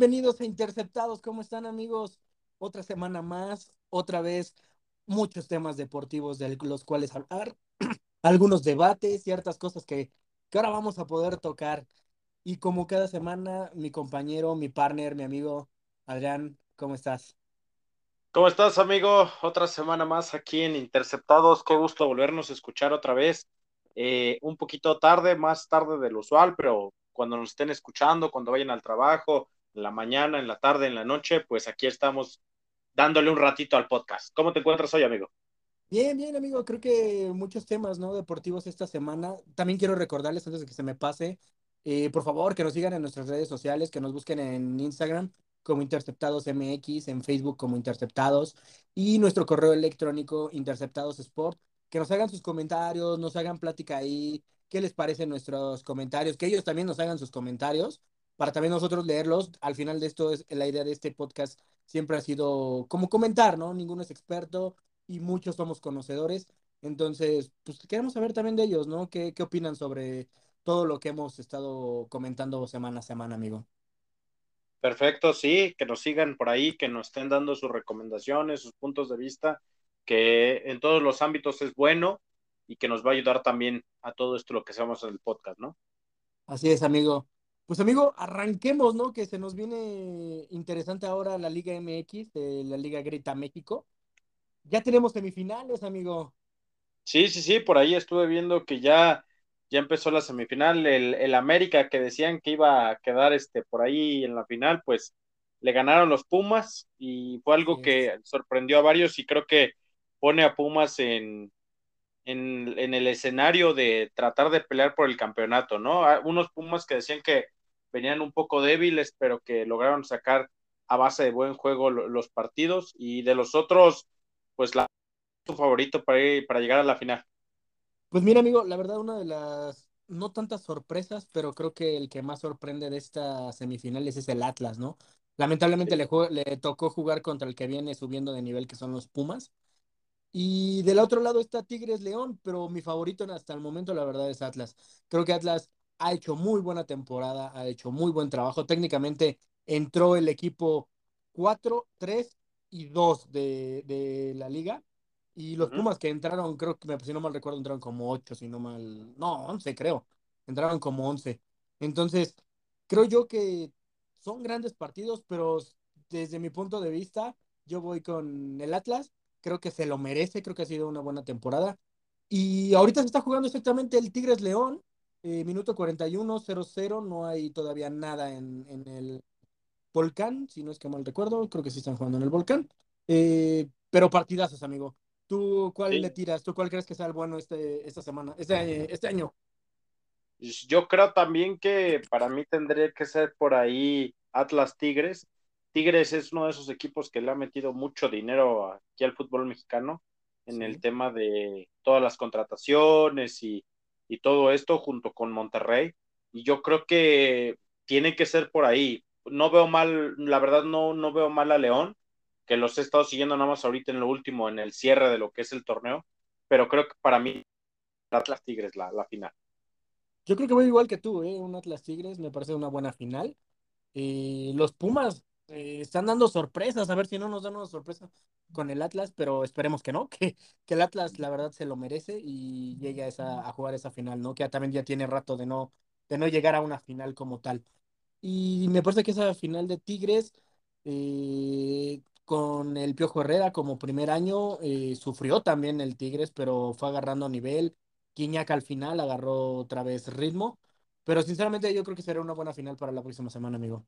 bienvenidos a Interceptados. ¿Cómo están, amigos? Otra semana más, otra vez, muchos temas deportivos de los cuales hablar, algunos debates, ciertas cosas que, que ahora vamos a poder tocar. Y como cada semana, mi compañero, mi partner, mi amigo Adrián, ¿cómo estás? ¿Cómo estás, amigo? Otra semana más aquí en Interceptados. Qué gusto volvernos a escuchar otra vez. Eh, un poquito tarde, más tarde del usual, pero cuando nos estén escuchando, cuando vayan al trabajo, la mañana, en la tarde, en la noche, pues aquí estamos dándole un ratito al podcast. ¿Cómo te encuentras hoy, amigo? Bien, bien, amigo. Creo que muchos temas, ¿no? Deportivos esta semana. También quiero recordarles antes de que se me pase, eh, por favor, que nos sigan en nuestras redes sociales, que nos busquen en Instagram como Interceptados MX, en Facebook como Interceptados y nuestro correo electrónico Interceptados Sport. Que nos hagan sus comentarios, nos hagan plática ahí, qué les parecen nuestros comentarios, que ellos también nos hagan sus comentarios para también nosotros leerlos. Al final de esto, es la idea de este podcast siempre ha sido como comentar, ¿no? Ninguno es experto y muchos somos conocedores. Entonces, pues queremos saber también de ellos, ¿no? ¿Qué, qué opinan sobre todo lo que hemos estado comentando semana a semana, amigo? Perfecto, sí, que nos sigan por ahí, que nos estén dando sus recomendaciones, sus puntos de vista, que en todos los ámbitos es bueno y que nos va a ayudar también a todo esto lo que hacemos en el podcast, ¿no? Así es, amigo. Pues amigo, arranquemos, ¿no? Que se nos viene interesante ahora la Liga MX, de la Liga Grita México. Ya tenemos semifinales, amigo. Sí, sí, sí, por ahí estuve viendo que ya, ya empezó la semifinal, el, el América que decían que iba a quedar este por ahí en la final, pues le ganaron los Pumas y fue algo que sorprendió a varios y creo que pone a Pumas en, en, en, el escenario de tratar de pelear por el campeonato, ¿no? Unos Pumas que decían que venían un poco débiles, pero que lograron sacar a base de buen juego los partidos y de los otros, pues la tu favorito para, ir, para llegar a la final. Pues mira, amigo, la verdad, una de las no tantas sorpresas, pero creo que el que más sorprende de estas semifinales es el Atlas, ¿no? Lamentablemente sí. le, le tocó jugar contra el que viene subiendo de nivel, que son los Pumas. Y del otro lado está Tigres León, pero mi favorito hasta el momento, la verdad, es Atlas. Creo que Atlas ha hecho muy buena temporada, ha hecho muy buen trabajo. Técnicamente entró el equipo 4, 3 y 2 de, de la liga. Y los uh -huh. Pumas que entraron, creo que, si no mal recuerdo, entraron como 8, si no mal. No, 11 creo. Entraron como 11. Entonces, creo yo que son grandes partidos, pero desde mi punto de vista, yo voy con el Atlas. Creo que se lo merece, creo que ha sido una buena temporada. Y ahorita se está jugando exactamente el Tigres León, eh, minuto 41, 0-0, no hay todavía nada en, en, el volcán, si no es que mal recuerdo, creo que sí están jugando en el volcán, eh, pero partidazos, amigo. ¿Tú cuál sí. le tiras? ¿Tú cuál crees que sea el bueno este, esta semana, este, este año? Yo creo también que para mí tendría que ser por ahí Atlas Tigres. Tigres es uno de esos equipos que le ha metido mucho dinero aquí al fútbol mexicano en sí. el tema de todas las contrataciones y y todo esto junto con Monterrey. Y yo creo que tiene que ser por ahí. No veo mal, la verdad no, no veo mal a León, que los he estado siguiendo nada más ahorita en lo último, en el cierre de lo que es el torneo, pero creo que para mí Atlas Tigres la, la final. Yo creo que voy igual que tú, ¿eh? un Atlas Tigres me parece una buena final. Eh, los Pumas eh, están dando sorpresas, a ver si no nos dan una sorpresa con el Atlas, pero esperemos que no, que, que el Atlas la verdad se lo merece y llegue a, esa, a jugar esa final, ¿no? Que también ya tiene rato de no, de no llegar a una final como tal. Y me parece que esa final de Tigres, eh, con el Piojo Herrera como primer año, eh, sufrió también el Tigres, pero fue agarrando nivel. Quiñac al final agarró otra vez ritmo, pero sinceramente yo creo que será una buena final para la próxima semana, amigo.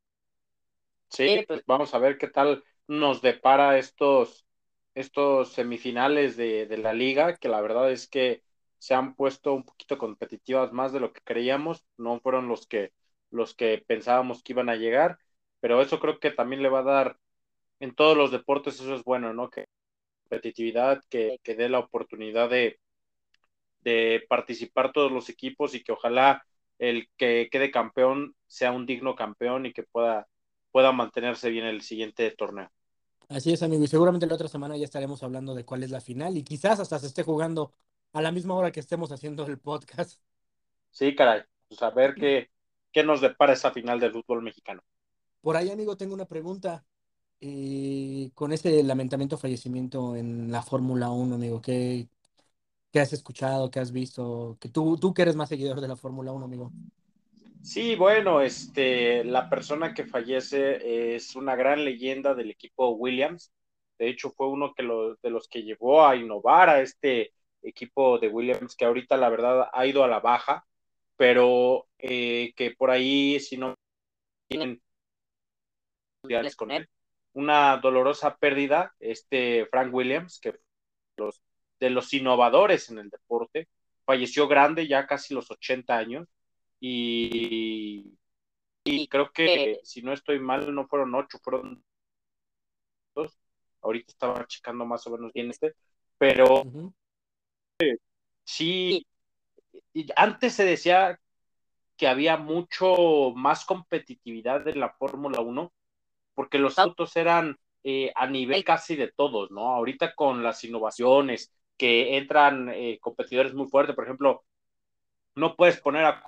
Sí, pues vamos a ver qué tal nos depara estos, estos semifinales de, de, la liga, que la verdad es que se han puesto un poquito competitivas más de lo que creíamos, no fueron los que, los que pensábamos que iban a llegar, pero eso creo que también le va a dar, en todos los deportes eso es bueno, ¿no? Que competitividad, que, que dé la oportunidad de, de participar todos los equipos y que ojalá el que quede campeón sea un digno campeón y que pueda pueda mantenerse bien el siguiente torneo. Así es, amigo, y seguramente la otra semana ya estaremos hablando de cuál es la final y quizás hasta se esté jugando a la misma hora que estemos haciendo el podcast. Sí, caray, pues a ver qué, qué nos depara esa final del fútbol mexicano. Por ahí, amigo, tengo una pregunta. Eh, con ese lamentamiento fallecimiento en la Fórmula 1, amigo, ¿qué, ¿qué, has escuchado, qué has visto? Que tú, tú que eres más seguidor de la Fórmula 1, amigo. Sí, bueno, este, la persona que fallece es una gran leyenda del equipo Williams. De hecho, fue uno que de los que llevó a innovar a este equipo de Williams, que ahorita la verdad ha ido a la baja, pero eh, que por ahí, si no tienen con él, una dolorosa pérdida, este Frank Williams, que los, de los innovadores en el deporte, falleció grande, ya casi los 80 años, y, y creo que, si no estoy mal, no fueron ocho, fueron dos. Ahorita estaba checando más o menos bien este, pero sí, antes se decía que había mucho más competitividad en la Fórmula 1, porque los autos eran eh, a nivel casi de todos, ¿no? Ahorita con las innovaciones que entran eh, competidores muy fuertes, por ejemplo, no puedes poner a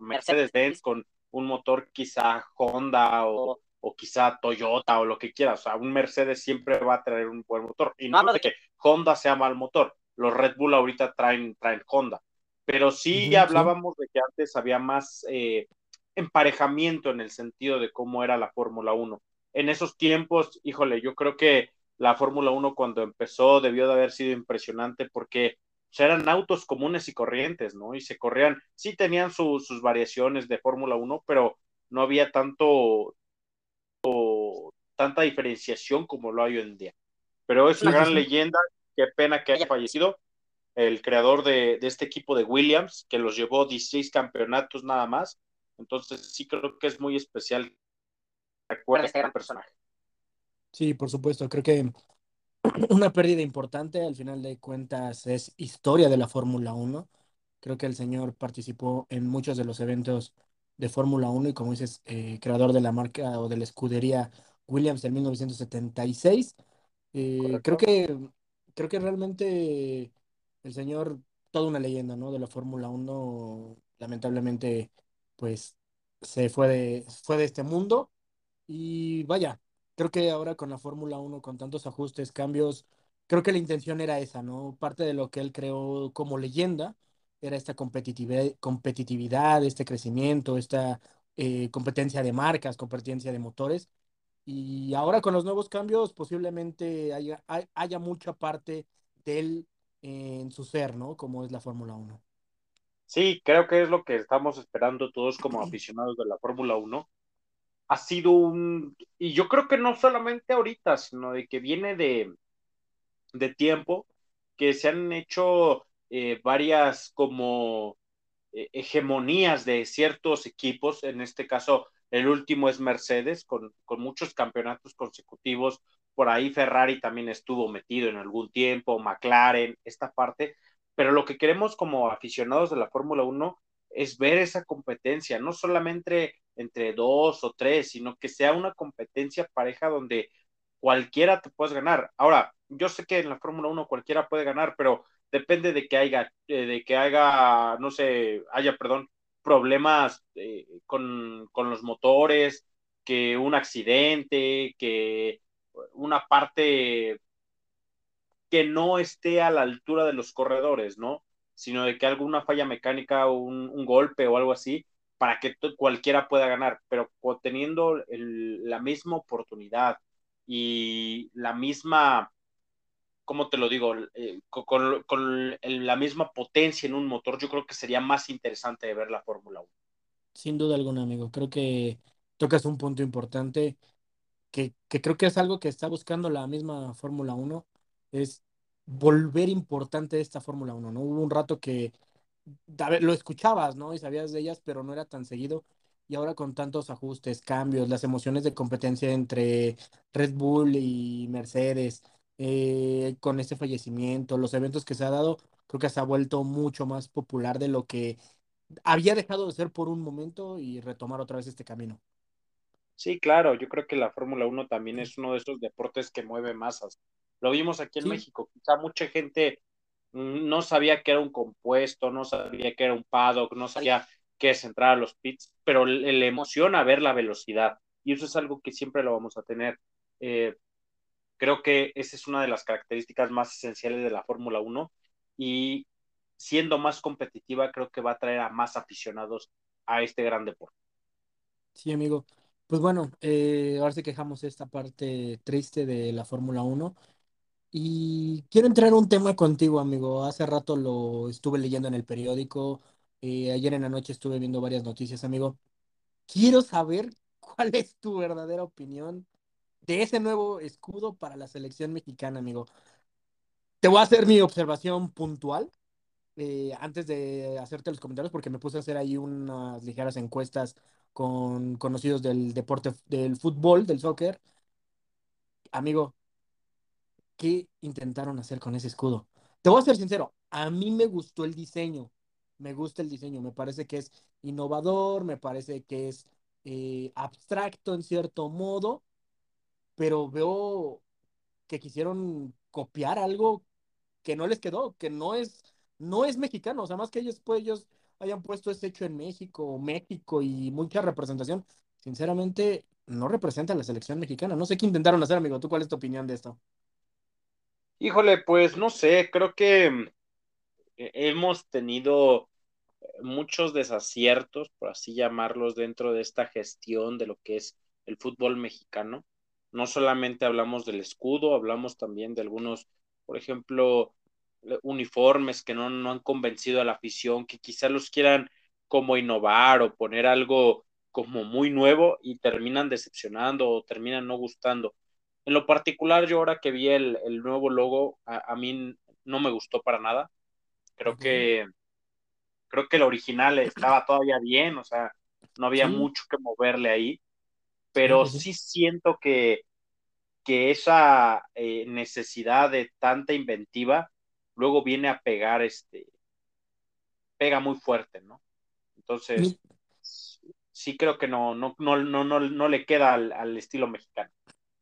Mercedes-Benz con un motor quizá Honda o, o, quizá Toyota o lo que quieras. O sea, un Mercedes siempre va a traer un buen motor. Y no, es que Honda sea mal motor. Los Red Bull ahorita traen, traen Honda. Pero sí ya hablábamos de que antes había más eh, emparejamiento en el sentido de cómo era la Fórmula 1. En esos tiempos, híjole, yo creo que la Fórmula 1 cuando empezó debió de haber sido impresionante porque eran autos comunes y corrientes, ¿no? Y se corrían, sí tenían sus variaciones de Fórmula 1, pero no había tanto, o, tanta diferenciación como lo hay hoy en día. Pero es una gran leyenda, qué pena que haya fallecido el creador de, de, este equipo de Williams, que los llevó 16 campeonatos nada más. Entonces sí creo que es muy especial. Recuerda este gran personaje. Sí, por supuesto, creo que una pérdida importante, al final de cuentas es historia de la Fórmula 1. Creo que el señor participó en muchos de los eventos de Fórmula 1 y como dices, eh, creador de la marca o de la escudería Williams en 1976. Eh, creo que creo que realmente el señor, toda una leyenda, ¿no? De la Fórmula 1, lamentablemente, pues se fue de, fue de este mundo. Y vaya, creo que ahora con la Fórmula 1, con tantos ajustes, cambios, creo que la intención era esa, ¿no? Parte de lo que él creó como leyenda era esta competitividad, competitividad este crecimiento, esta eh, competencia de marcas, competencia de motores. Y ahora con los nuevos cambios, posiblemente haya, haya mucha parte de él en su ser, ¿no? Como es la Fórmula 1. Sí, creo que es lo que estamos esperando todos como aficionados de la Fórmula 1 ha sido un, y yo creo que no solamente ahorita, sino de que viene de, de tiempo, que se han hecho eh, varias como eh, hegemonías de ciertos equipos, en este caso el último es Mercedes, con, con muchos campeonatos consecutivos, por ahí Ferrari también estuvo metido en algún tiempo, McLaren, esta parte, pero lo que queremos como aficionados de la Fórmula 1 es ver esa competencia, no solamente entre dos o tres, sino que sea una competencia pareja donde cualquiera te puedes ganar. Ahora, yo sé que en la Fórmula 1 cualquiera puede ganar, pero depende de que haya, eh, de que haya, no sé, haya, perdón, problemas eh, con, con los motores, que un accidente, que una parte que no esté a la altura de los corredores, ¿no? Sino de que alguna falla mecánica un golpe o algo así para que cualquiera pueda ganar, pero teniendo la misma oportunidad y la misma, ¿cómo te lo digo? Eh, con, la misma potencia en un motor, yo creo que sería más interesante de ver la Fórmula 1. Sin duda alguna, amigo. Creo que tocas un punto importante que, que creo que es algo que está buscando la misma Fórmula 1, es volver importante esta Fórmula 1, ¿no? Hubo un rato que lo escuchabas, ¿no? Y sabías de ellas, pero no era tan seguido. Y ahora con tantos ajustes, cambios, las emociones de competencia entre Red Bull y Mercedes, eh, con este fallecimiento, los eventos que se ha dado, creo que se ha vuelto mucho más popular de lo que había dejado de ser por un momento y retomar otra vez este camino. Sí, claro, yo creo que la Fórmula 1 también es uno de esos deportes que mueve masas. Lo vimos aquí en México, quizá mucha gente no sabía que era un compuesto, no sabía que era un paddock, no sabía que es entrar a los pits, pero le, emociona ver la velocidad y eso es algo que siempre lo vamos a tener. Eh, creo que esa es una de las características más esenciales de la Fórmula 1 y siendo más competitiva creo que va a traer a más aficionados a este gran deporte. Sí, amigo. Pues bueno, eh, ahora sí que dejamos esta parte triste de la Fórmula 1 y quiero entrar en un tema contigo, amigo. Hace rato lo estuve leyendo en el periódico, eh, ayer en la noche estuve viendo varias noticias, amigo. Quiero saber cuál es tu verdadera opinión de ese nuevo escudo para la selección mexicana, amigo. Te voy a hacer mi observación puntual eh, antes de hacerte los comentarios, porque me puse a hacer ahí unas ligeras encuestas con conocidos del deporte, del fútbol, del soccer. Amigo, ¿qué intentaron hacer con ese escudo? Te voy a ser sincero, a mí me gustó el diseño, me gusta el diseño, me parece que es innovador, me parece que es eh, abstracto en cierto modo, pero veo que quisieron copiar algo que no les quedó, que no es, no es mexicano, o sea, más que ellos, pues ellos hayan puesto ese hecho en México, México y mucha representación, sinceramente no representa a la selección mexicana. No sé qué intentaron hacer, amigo. ¿Tú cuál es tu opinión de esto? Híjole, pues no sé, creo que mm, hemos tenido muchos desaciertos, por así llamarlos, dentro de esta gestión de lo que es el fútbol mexicano. No solamente hablamos del escudo, hablamos también de algunos, por ejemplo, uniformes que no, no han convencido a la afición, que quizás los quieran como innovar o poner algo como muy nuevo y terminan decepcionando o terminan no gustando. En lo particular, yo ahora que vi el, nuevo logo, a, mí no me gustó para nada. Creo que creo que el original estaba todavía bien, o sea, no había mucho que moverle ahí, pero sí, siento que, que esa eh, necesidad de tanta inventiva luego viene a pegar, este, pega muy fuerte, ¿no? Entonces, sí creo que no, no, no, no, no, le queda al estilo mexicano.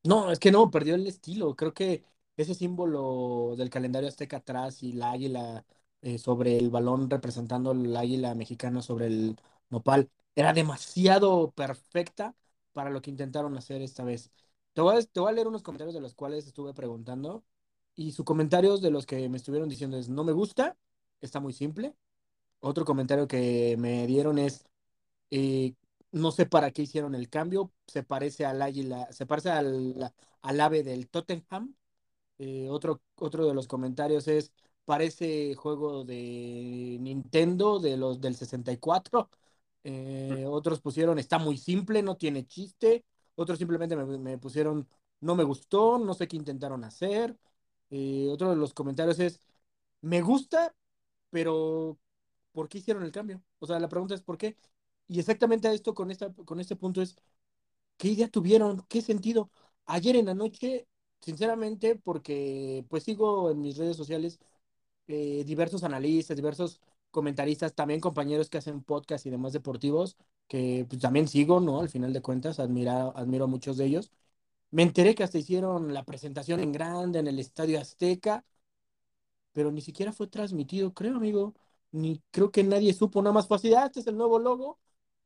No, es que no, perdió el estilo. Creo que ese símbolo del calendario azteca atrás y la águila eh, sobre el balón representando el águila mexicana sobre el nopal era demasiado perfecta para lo que intentaron hacer esta vez. Te voy a, te voy a leer unos comentarios de los cuales estuve preguntando y sus comentarios de los que me estuvieron diciendo es no me gusta, está muy simple. Otro comentario que me dieron es eh, no sé para qué hicieron el cambio. Se parece al águila, se parece al, al ave del Tottenham. Eh, otro, otro de los comentarios es parece juego de Nintendo de los del 64. Eh, otros pusieron está muy simple, no tiene chiste. Otros simplemente me, pusieron no me gustó, no sé qué intentaron hacer. Eh, otro de los comentarios es me gusta, pero ¿por qué hicieron el cambio? O sea, la pregunta es ¿por qué? Y exactamente a esto con, esta, con este punto es, ¿qué idea tuvieron? ¿Qué sentido? Ayer en la noche, sinceramente, porque pues sigo en mis redes sociales eh, diversos analistas, diversos comentaristas, también compañeros que hacen podcast y demás deportivos, que pues, también sigo, ¿no? Al final de cuentas, admira, admiro a muchos de ellos. Me enteré que hasta hicieron la presentación en grande en el Estadio Azteca, pero ni siquiera fue transmitido, creo, amigo. Ni creo que nadie supo, nada más fue así, ah, este es el nuevo logo,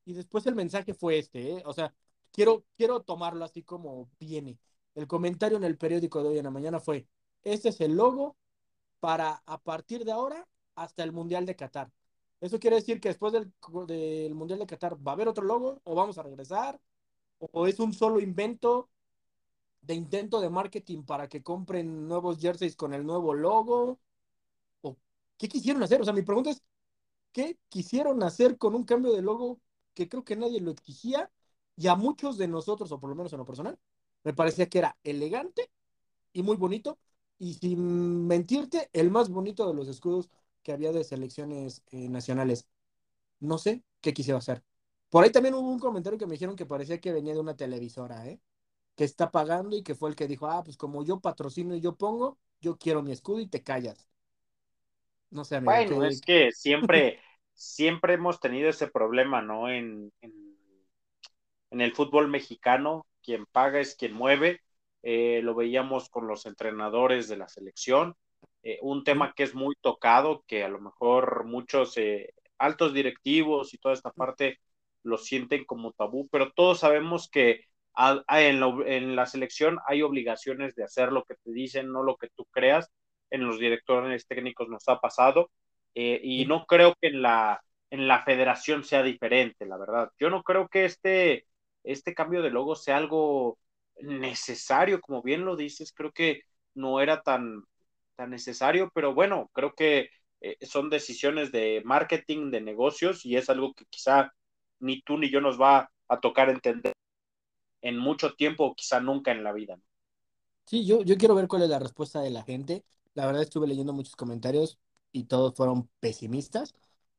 y después el mensaje fue este, ¿eh? o sea, quiero, quiero tomarlo así como viene. El comentario en el periódico de hoy en la mañana fue, este es el logo para a partir de ahora hasta el Mundial de Qatar. Eso quiere decir que después del, del Mundial de Qatar va a haber otro logo o vamos a regresar o es un solo invento de intento de marketing para que compren nuevos jerseys con el nuevo logo o qué quisieron hacer. O sea, mi pregunta es, ¿qué quisieron hacer con un cambio de logo que creo que nadie lo exigía y a muchos de nosotros, o por lo menos en lo personal, me parecía que era elegante y muy bonito y sin mentirte, el más bonito de los escudos que había de selecciones eh, nacionales. No sé qué quisiera hacer. Por ahí también hubo un comentario que me dijeron que parecía que venía de una televisora, ¿eh? que está pagando y que fue el que dijo, ah, pues como yo patrocino y yo pongo, yo quiero mi escudo y te callas. No sé, amigo. Bueno, es que siempre, siempre hemos tenido ese problema, ¿no? En, en, el fútbol mexicano, quien paga es quien mueve. Eh, lo veíamos con los entrenadores de la selección. Eh, un tema que es muy tocado, que a lo mejor muchos eh, altos directivos y toda esta parte lo sienten como tabú, pero todos sabemos que en, en, la selección hay obligaciones de hacer lo que te dicen, no lo que tú creas. En los directores técnicos nos ha pasado eh, y no creo que en la, en la federación sea diferente, la verdad. Yo no creo que este, este cambio de logo sea algo necesario, como bien lo dices, creo que no era tan, tan necesario, pero bueno, creo que eh, son decisiones de marketing, de negocios, y es algo que quizá ni tú ni yo nos va a tocar entender en mucho tiempo o quizá nunca en la vida. Sí, yo, yo quiero ver cuál es la respuesta de la gente. La verdad estuve leyendo muchos comentarios y todos fueron pesimistas,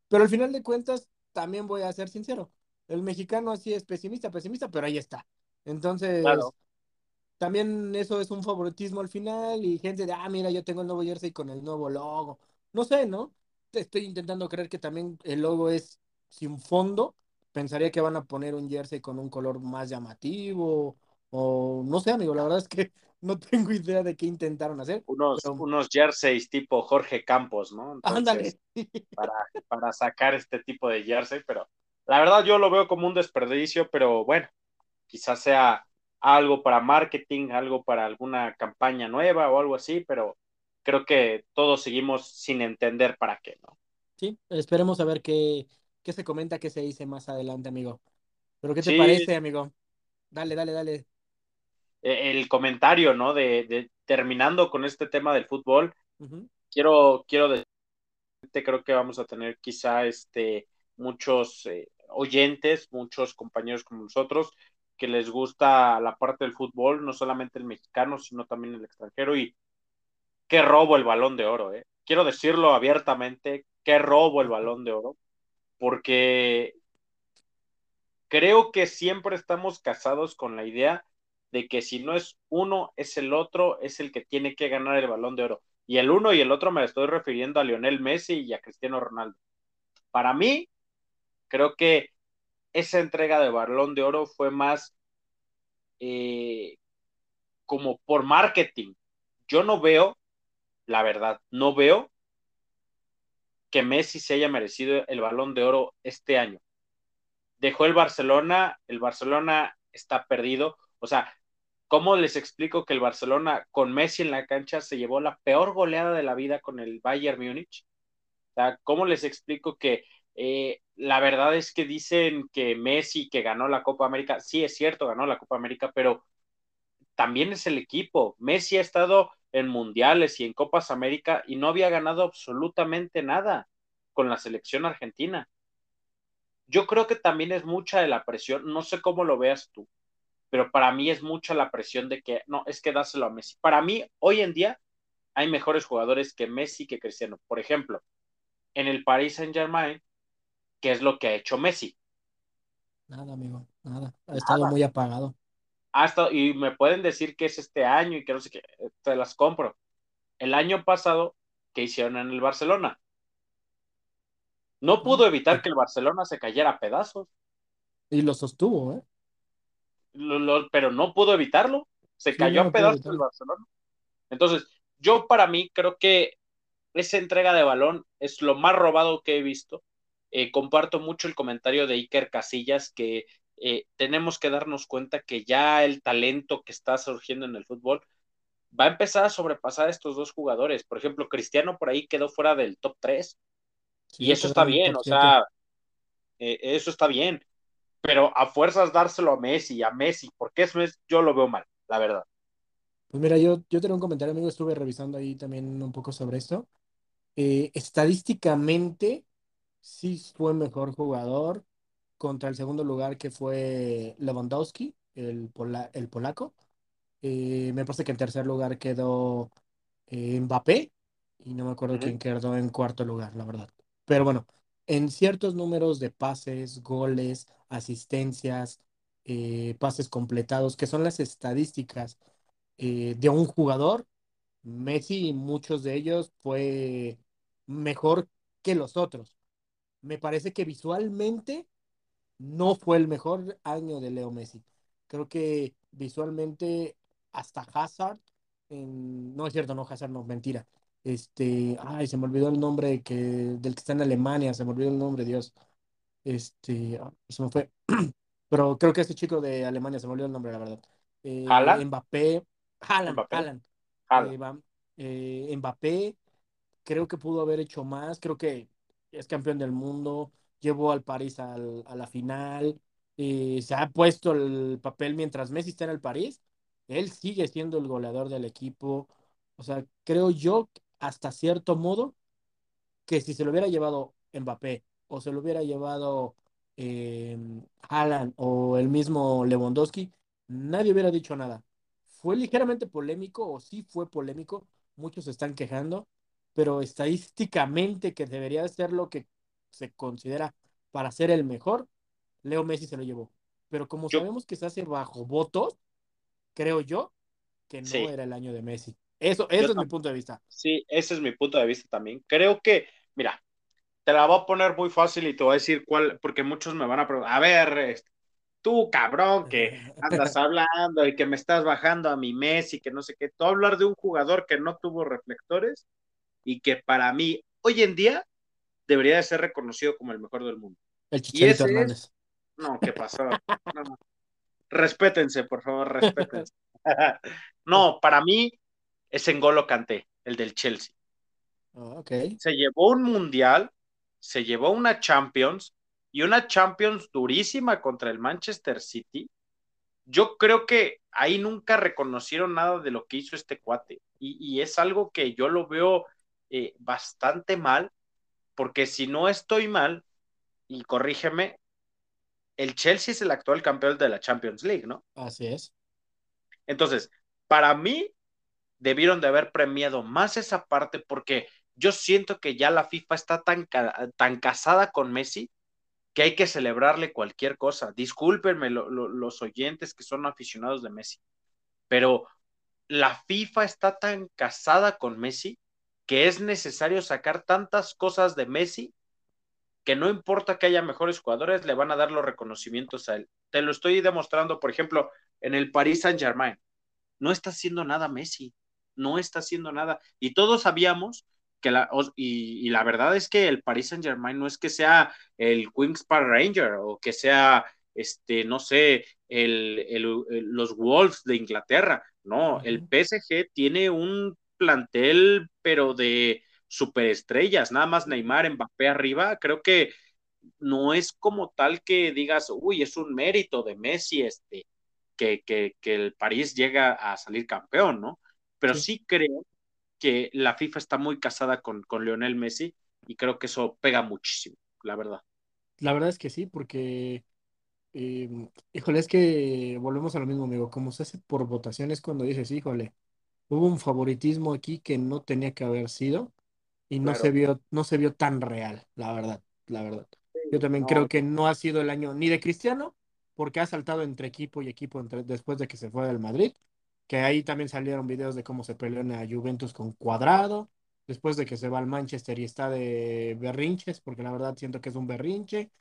pero al final de cuentas también voy a ser sincero. El mexicano sí es pesimista, pesimista, pero ahí está. Entonces, también eso es un favoritismo al final y gente de, ah, mira, yo tengo el nuevo jersey con el nuevo logo. No sé, ¿no? Estoy intentando creer que también el logo es sin fondo pensaría que van a poner un jersey con un color más llamativo o no sé, amigo, la verdad es que no tengo idea de qué intentaron hacer. Unos, unos jerseys tipo Jorge Campos, ¿no? Ándale. para, para sacar este tipo de jersey, pero la verdad yo lo veo como un desperdicio, pero bueno, quizás sea algo para marketing, algo para alguna campaña nueva o algo así, pero creo que todos seguimos sin entender para qué, ¿no? Sí, esperemos a ver qué, qué se comenta, qué se dice más adelante, amigo. Pero ¿qué te parece, amigo? Dale, dale, dale. E, el comentario, ¿no? De, terminando con este tema del fútbol, quiero, quiero decirte, creo que vamos a tener quizá este, muchos eh, oyentes, muchos compañeros como nosotros, que les gusta la parte del fútbol, no solamente el mexicano, sino también el extranjero. Y qué robo el balón de oro, ¿eh? Quiero decirlo abiertamente, qué robo el balón de oro porque creo que siempre estamos casados con la idea de que si no es uno, es el otro, es el que tiene que ganar el balón de oro. Y el uno y el otro me estoy refiriendo a Lionel Messi y a Cristiano Ronaldo. Para mí, creo que esa entrega de balón de oro fue más eh, como por marketing. Yo no veo, la verdad, no veo que Messi se haya merecido el balón de oro este año. Dejó el Barcelona, el Barcelona está perdido. O sea, ¿cómo les explico que el Barcelona con Messi en la cancha se llevó la peor goleada de la vida con el Bayern Múnich? ¿cómo les explico que eh, la verdad es que dicen que Messi que ganó la Copa América, sí es cierto, ganó la Copa América, pero también es el equipo. Messi ha estado en mundiales y en Copas América y no había ganado absolutamente nada con la selección argentina. Yo creo que también es mucha de la presión, no sé cómo lo veas tú, pero para mí es mucha la presión de que no, es que dáselo a Messi. Para mí, hoy en día, hay mejores jugadores que Messi que Cristiano. Por ejemplo, en el Paris Saint Germain, ¿qué es lo que ha hecho Messi? Nada, amigo, nada. Ha estado muy apagado hasta, y me pueden decir que es este año y que no sé qué, te las compro. El año pasado, ¿qué hicieron en el Barcelona? No pudo evitar que el Barcelona se cayera a pedazos. Y lo sostuvo, ¿eh? Pero no pudo evitarlo. Se cayó a pedazos el Barcelona. Entonces, yo para mí creo que esa entrega de balón es lo más robado que he visto. Eh, comparto mucho el comentario de Iker Casillas que eh, tenemos que darnos cuenta que ya el talento que está surgiendo en el fútbol va a empezar a sobrepasar a estos dos jugadores. Por ejemplo, Cristiano por ahí quedó fuera del top 3. y eso está bien, o sea, eh, eso está bien. Pero a fuerzas dárselo a Messi, a Messi, porque eso es, yo lo veo mal, la verdad. Pues mira, yo, yo tengo un comentario, amigo, estuve revisando ahí también un poco sobre esto. Eh, estadísticamente, sí fue mejor jugador, contra el segundo lugar que fue Lewandowski, el, el polaco. Eh, me parece que en tercer lugar quedó eh, Mbappé y no me acuerdo quién quedó en cuarto lugar, la verdad. Pero bueno, en ciertos números de pases, goles, asistencias, eh, pases completados, que son las estadísticas de un jugador, Messi, muchos de ellos, fue mejor que los otros. Me parece que visualmente no fue el mejor año de Leo Messi. Creo que visualmente hasta Hazard, no es cierto, no Hazard, no, mentira. Este, ay, se me olvidó el nombre que, del que está en Alemania, se me olvidó el nombre, Dios. Este, ah, se me fue. Pero creo que este chico de Alemania, se me olvidó el nombre, la verdad. Eh, ¿Haaland? Mbappé, Haaland, ¿Mbappé? Haaland. Eh, Mbappé, creo que pudo haber hecho más, creo que es campeón del mundo, llevó al París al- a la final, eh, se ha puesto el papel mientras Messi está en el París, él sigue siendo el goleador del equipo, o sea, creo yo hasta cierto modo que si se lo hubiera llevado Mbappé o se lo hubiera llevado eh, Haaland o el mismo Lewandowski, nadie hubiera dicho nada. Fue ligeramente polémico o sí fue polémico, muchos se están quejando, pero estadísticamente que debería ser lo que se considera para ser el mejor, Leo Messi se lo llevó. Pero como Yo, sabemos que se hace bajo votos, creo yo que no sí, era el año de Messi. Eso, yo eso es mi punto de vista. Sí, ese es mi punto de vista también. Creo que, mira, te la voy a poner muy fácil y te voy a decir cuál, porque muchos me van a preguntar, a ver, tú cabrón que andas hablando y que me estás bajando a mi Messi, que no sé qué, tú hablar de un jugador que no tuvo reflectores y que para mí hoy en día debería de ser reconocido como el mejor del mundo. El Chicharito ese es, Hernández. no, ¿qué pasó? No, no. respétense, por favor, respétense. no, para mí es Engolo Kanté, el del Chelsea. Oh, ok. Se llevó un mundial, se llevó una Champions y una Champions durísima contra el Manchester City. Yo creo que ahí nunca reconocieron nada de lo que hizo este cuate. Y, y es algo que yo lo veo eh, bastante mal, porque si no estoy mal, y corrígeme, el Chelsea es el actual campeón de la Champions League, ¿no? Así es. Entonces, para mí, debieron de haber premiado más esa parte porque yo siento que ya la FIFA está tan, tan casada con Messi que hay que celebrarle cualquier cosa. Discúlpenme lo, lo, los oyentes que son aficionados de Messi, pero la FIFA está tan casada con Messi que es necesario sacar tantas cosas de Messi que no importa que haya mejores jugadores, le van a dar los reconocimientos a él. Te lo estoy demostrando, por ejemplo, en el Paris Saint Germain. No está haciendo nada Messi, no está haciendo nada. Y todos sabíamos que la, y, y la verdad es que el Paris Saint Germain no es que sea el Queen's Park Ranger o que sea, este, no sé, el, el, el, los Wolves de Inglaterra. No, uh -huh. el PSG tiene un plantel, pero de superestrellas, nada más Neymar, Mbappé arriba, creo que no es como tal que digas, uy, es un mérito de Messi este, que, que, que el París llega a salir campeón, ¿no? Pero sí, sí creo que la FIFA está muy casada con, con Lionel Messi y creo que eso pega muchísimo, la verdad. La verdad es que sí, porque, eh, híjole, es que volvemos a lo mismo, amigo, como se hace por votaciones cuando dices, híjole, hubo un favoritismo aquí que no tenía que haber sido y no Claro. se vio, no se vio tan real, la verdad, la verdad. Yo también No, creo que no ha sido el año ni de Cristiano, porque ha saltado entre equipo y equipo entre, después de que se fue del Madrid, que ahí también salieron videos de cómo se peleó en la Juventus con Cuadrado, después de que se va al Manchester y está de berrinches, porque la verdad siento que es un berrinche.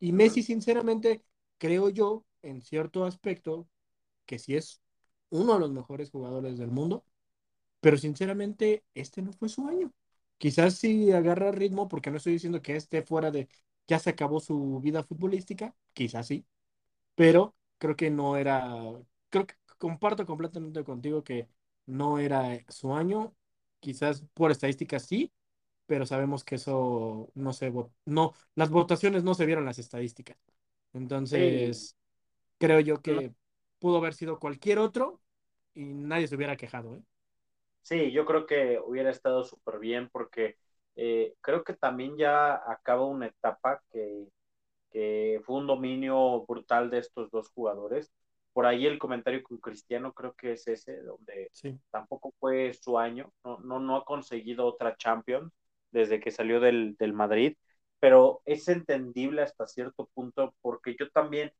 Y Messi, sinceramente, creo yo, en cierto aspecto, que sí es uno de los mejores jugadores del mundo, pero sinceramente este no fue su año. Quizás sí agarra ritmo, porque no estoy diciendo que esté fuera de, ya se acabó su vida futbolística, quizás sí, pero creo que no era, creo que comparto completamente contigo que no era su año, quizás por estadísticas sí, pero sabemos que eso no se no, las votaciones no se vieron las estadísticas. Entonces, sí. creo yo que pudo haber sido cualquier otro y nadie se hubiera quejado, ¿eh? Sí, yo creo que hubiera estado súper bien porque eh, creo que también ya acaba una etapa que, que, fue un dominio brutal de estos dos jugadores. Por ahí el comentario con Cristiano creo que es ese, donde sí. tampoco fue su año, no, no, no ha conseguido otra Champions desde que salió del, del Madrid, pero es entendible hasta cierto punto porque yo también,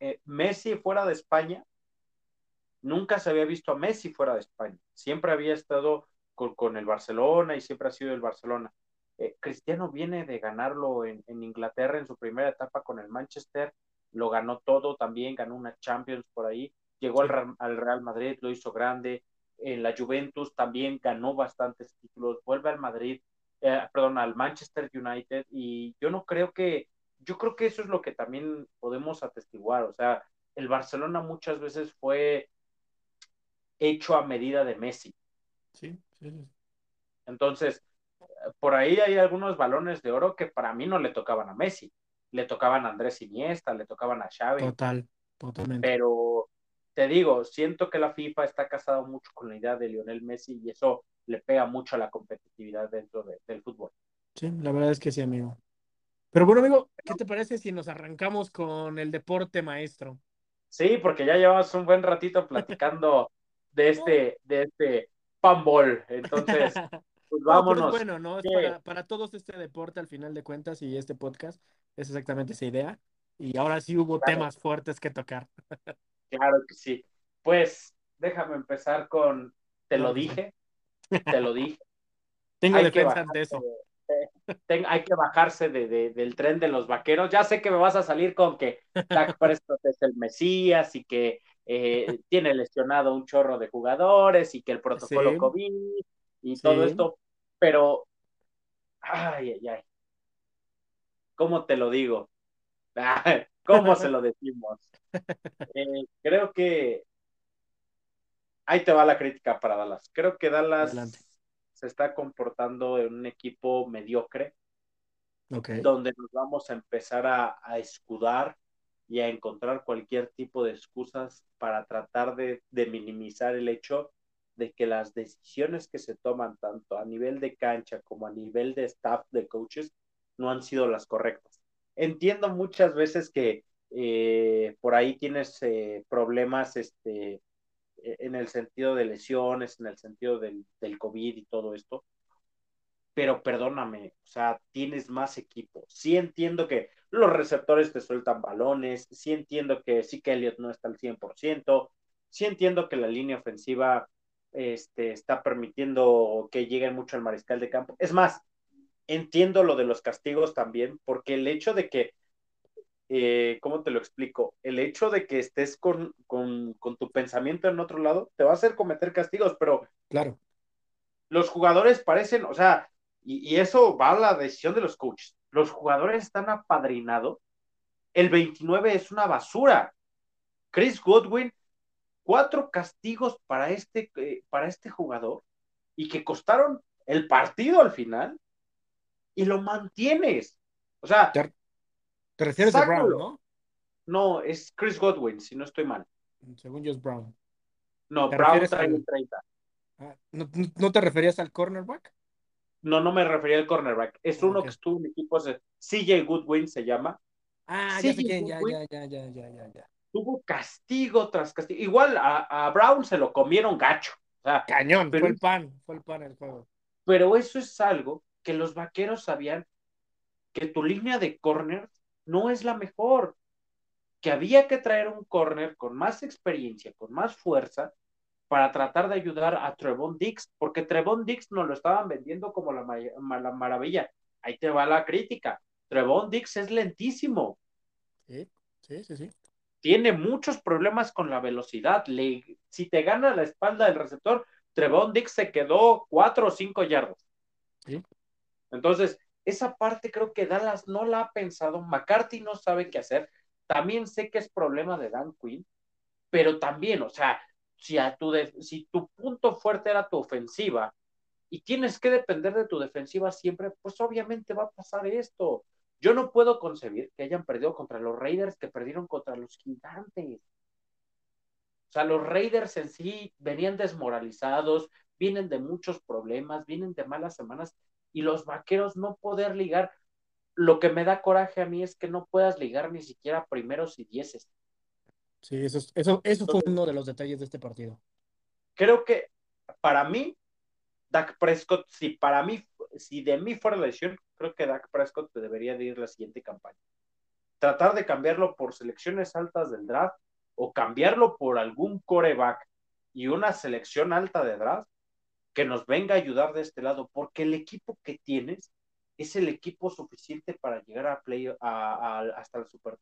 eh, Messi fuera de España, nunca se había visto a Messi fuera de España. Siempre había estado con, con el Barcelona y siempre ha sido el Barcelona. Eh, Cristiano viene de ganarlo en, en, Inglaterra en su primera etapa con el Manchester, lo ganó todo también, ganó una Champions por ahí, llegó al, al, Real Madrid, lo hizo grande. en la Juventus, también ganó bastantes títulos, vuelve al Madrid, eh, perdón, al Manchester United y yo no creo que, yo creo que eso es lo que también podemos atestiguar, o sea, el Barcelona muchas veces fue hecho a medida de Messi. Sí, sí, sí. Entonces, por ahí hay algunos balones de oro que para mí no le tocaban a Messi, le tocaban a Andrés Iniesta, le tocaban a Xavi. Total, totalmente. Pero te digo, siento que la FIFA está casado mucho con la idea de Lionel Messi y eso le pega mucho a la competitividad dentro del fútbol. Sí, la verdad es que sí, amigo. Pero bueno, amigo, ¿qué te parece si nos arrancamos con el deporte maestro? Sí, porque ya llevamos un buen ratito platicando de este, de este panball. Entonces, pues vámonos. bueno, ¿no? Es para, para, todos este deporte, al final de cuentas, y este podcast, es exactamente esa idea. Y ahora sí hubo temas fuertes que tocar. Claro que sí. Pues déjame empezar con, te lo dije, te lo dije. Tengo defensa ante eso. hay que bajarse de, del tren de los vaqueros. Ya sé que me vas a salir con que Dak Prescott es el Mesías y que eh, tiene lesionado un chorro de jugadores y que el protocolo COVID y todo esto, pero, ay, ay, ay, ¿cómo te lo digo? ¿Cómo se lo decimos? Eh, creo que ahí te va la crítica para Dallas. Creo que Dallas se está comportando en un equipo mediocre, donde nos vamos a empezar a, a, escudar y a encontrar cualquier tipo de excusas para tratar de, de minimizar el hecho de que las decisiones que se toman tanto a nivel de cancha como a nivel de staff de coaches no han sido las correctas. Entiendo muchas veces que eh, por ahí tienes eh, problemas este, e, en el sentido de lesiones, en el sentido del, del COVID y todo esto, pero perdóname, o sea, tienes más equipo. Sí entiendo que los receptores te sueltan balones, sí entiendo que sí que Elliot no está al 100%, sí entiendo que la línea ofensiva este, está permitiendo que lleguen mucho al mariscal de campo. Es más, entiendo lo de los castigos también, porque el hecho de que, eh, ¿cómo te lo explico? El hecho de que estés con, con, con tu pensamiento en otro lado te va a hacer cometer castigos, pero claro. Los jugadores parecen, o sea, y, eso va a la decisión de los coaches. Los jugadores están apadrinados. El 29 es una basura. Chris Godwin, cuatro castigos para este, eh, para este jugador y que costaron el partido al final y lo mantienes. O sea, te, refieres a Brown, ¿no? No, es Chris Godwin, si no estoy mal. Según yo es Brown. No, Brown trae el 30. Ah, ¿no, te referías al cornerback? No, no me refería al cornerback. Es uno que estuvo en equipos de CJ Goodwin, se llama. Ah, ya ya, ya, ya, ya, ya, ya. Tuvo castigo tras castigo. Igual a, Brown se lo comieron gacho. Cañón, fue el pan, fue el pan el juego. Pero eso es algo que los vaqueros sabían que tu línea de corner no es la mejor. Que había que traer un corner con más experiencia, con más fuerza, para tratar de ayudar a Trevon Dix, porque Trevon Dix nos lo estaban vendiendo como la, maravilla. Ahí te va la crítica. Trevon Dix es lentísimo. Sí, sí, sí, sí. Tiene muchos problemas con la velocidad. Le, si te gana la espalda del receptor, Trevon Dix se quedó cuatro o cinco yardas. Sí. Entonces, esa parte creo que Dallas no la ha pensado. McCarthy no sabe qué hacer. También sé que es problema de Dan Quinn, pero también, o sea, si, a tu si tu punto fuerte era tu ofensiva y tienes que depender de tu defensiva siempre, pues obviamente va a pasar esto. Yo no puedo concebir que hayan perdido contra los Raiders que perdieron contra los gigantes. O sea, los Raiders en sí venían desmoralizados, vienen de muchos problemas, vienen de malas semanas y los vaqueros no poder ligar. Lo que me da coraje a mí es que no puedas ligar ni siquiera primeros y dieces. Sí, eso, eso, eso fue uno de los detalles de este partido. Creo que para mí, Dak Prescott, si para mí, si de mí fuera la decisión, creo que Dak Prescott debería de ir la siguiente campaña. Tratar de cambiarlo por selecciones altas del draft o cambiarlo por algún coreback y una selección alta de draft que nos venga a ayudar de este lado, porque el equipo que tienes es el equipo suficiente para llegar a play a, hasta el Super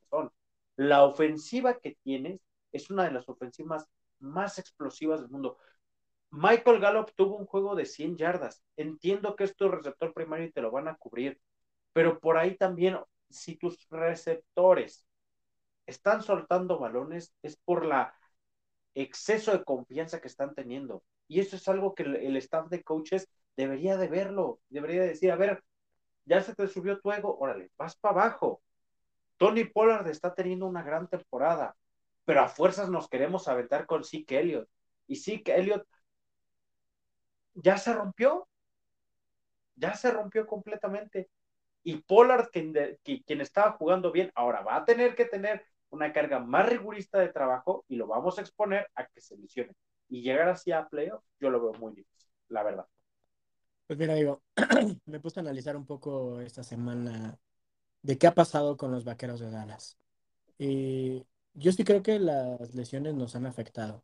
la ofensiva que tienes es una de las ofensivas más explosivas del mundo. Michael Gallup tuvo un juego de 100 yardas. Entiendo que es tu receptor primario y te lo van a cubrir, pero por ahí también, si tus receptores están soltando balones, es por la exceso de confianza que están teniendo. Y eso es algo que el, staff de coaches debería de verlo, debería decir, a ver, ya se te subió tu ego, órale, vas para abajo. Tony Pollard está teniendo una gran temporada, pero a fuerzas nos queremos aventar con Zeke Elliott. Y Zeke Elliott ya se rompió, ya se rompió completamente. Y Pollard, quien, quien estaba jugando bien, ahora va a tener que tener una carga más rigurista de trabajo y lo vamos a exponer a que se lesione. Y llegar así a playoff, yo lo veo muy difícil, la verdad. Pues mira, digo, me puse a analizar un poco esta semana de qué ha pasado con los vaqueros de Dallas. y yo sí creo que las lesiones nos han afectado.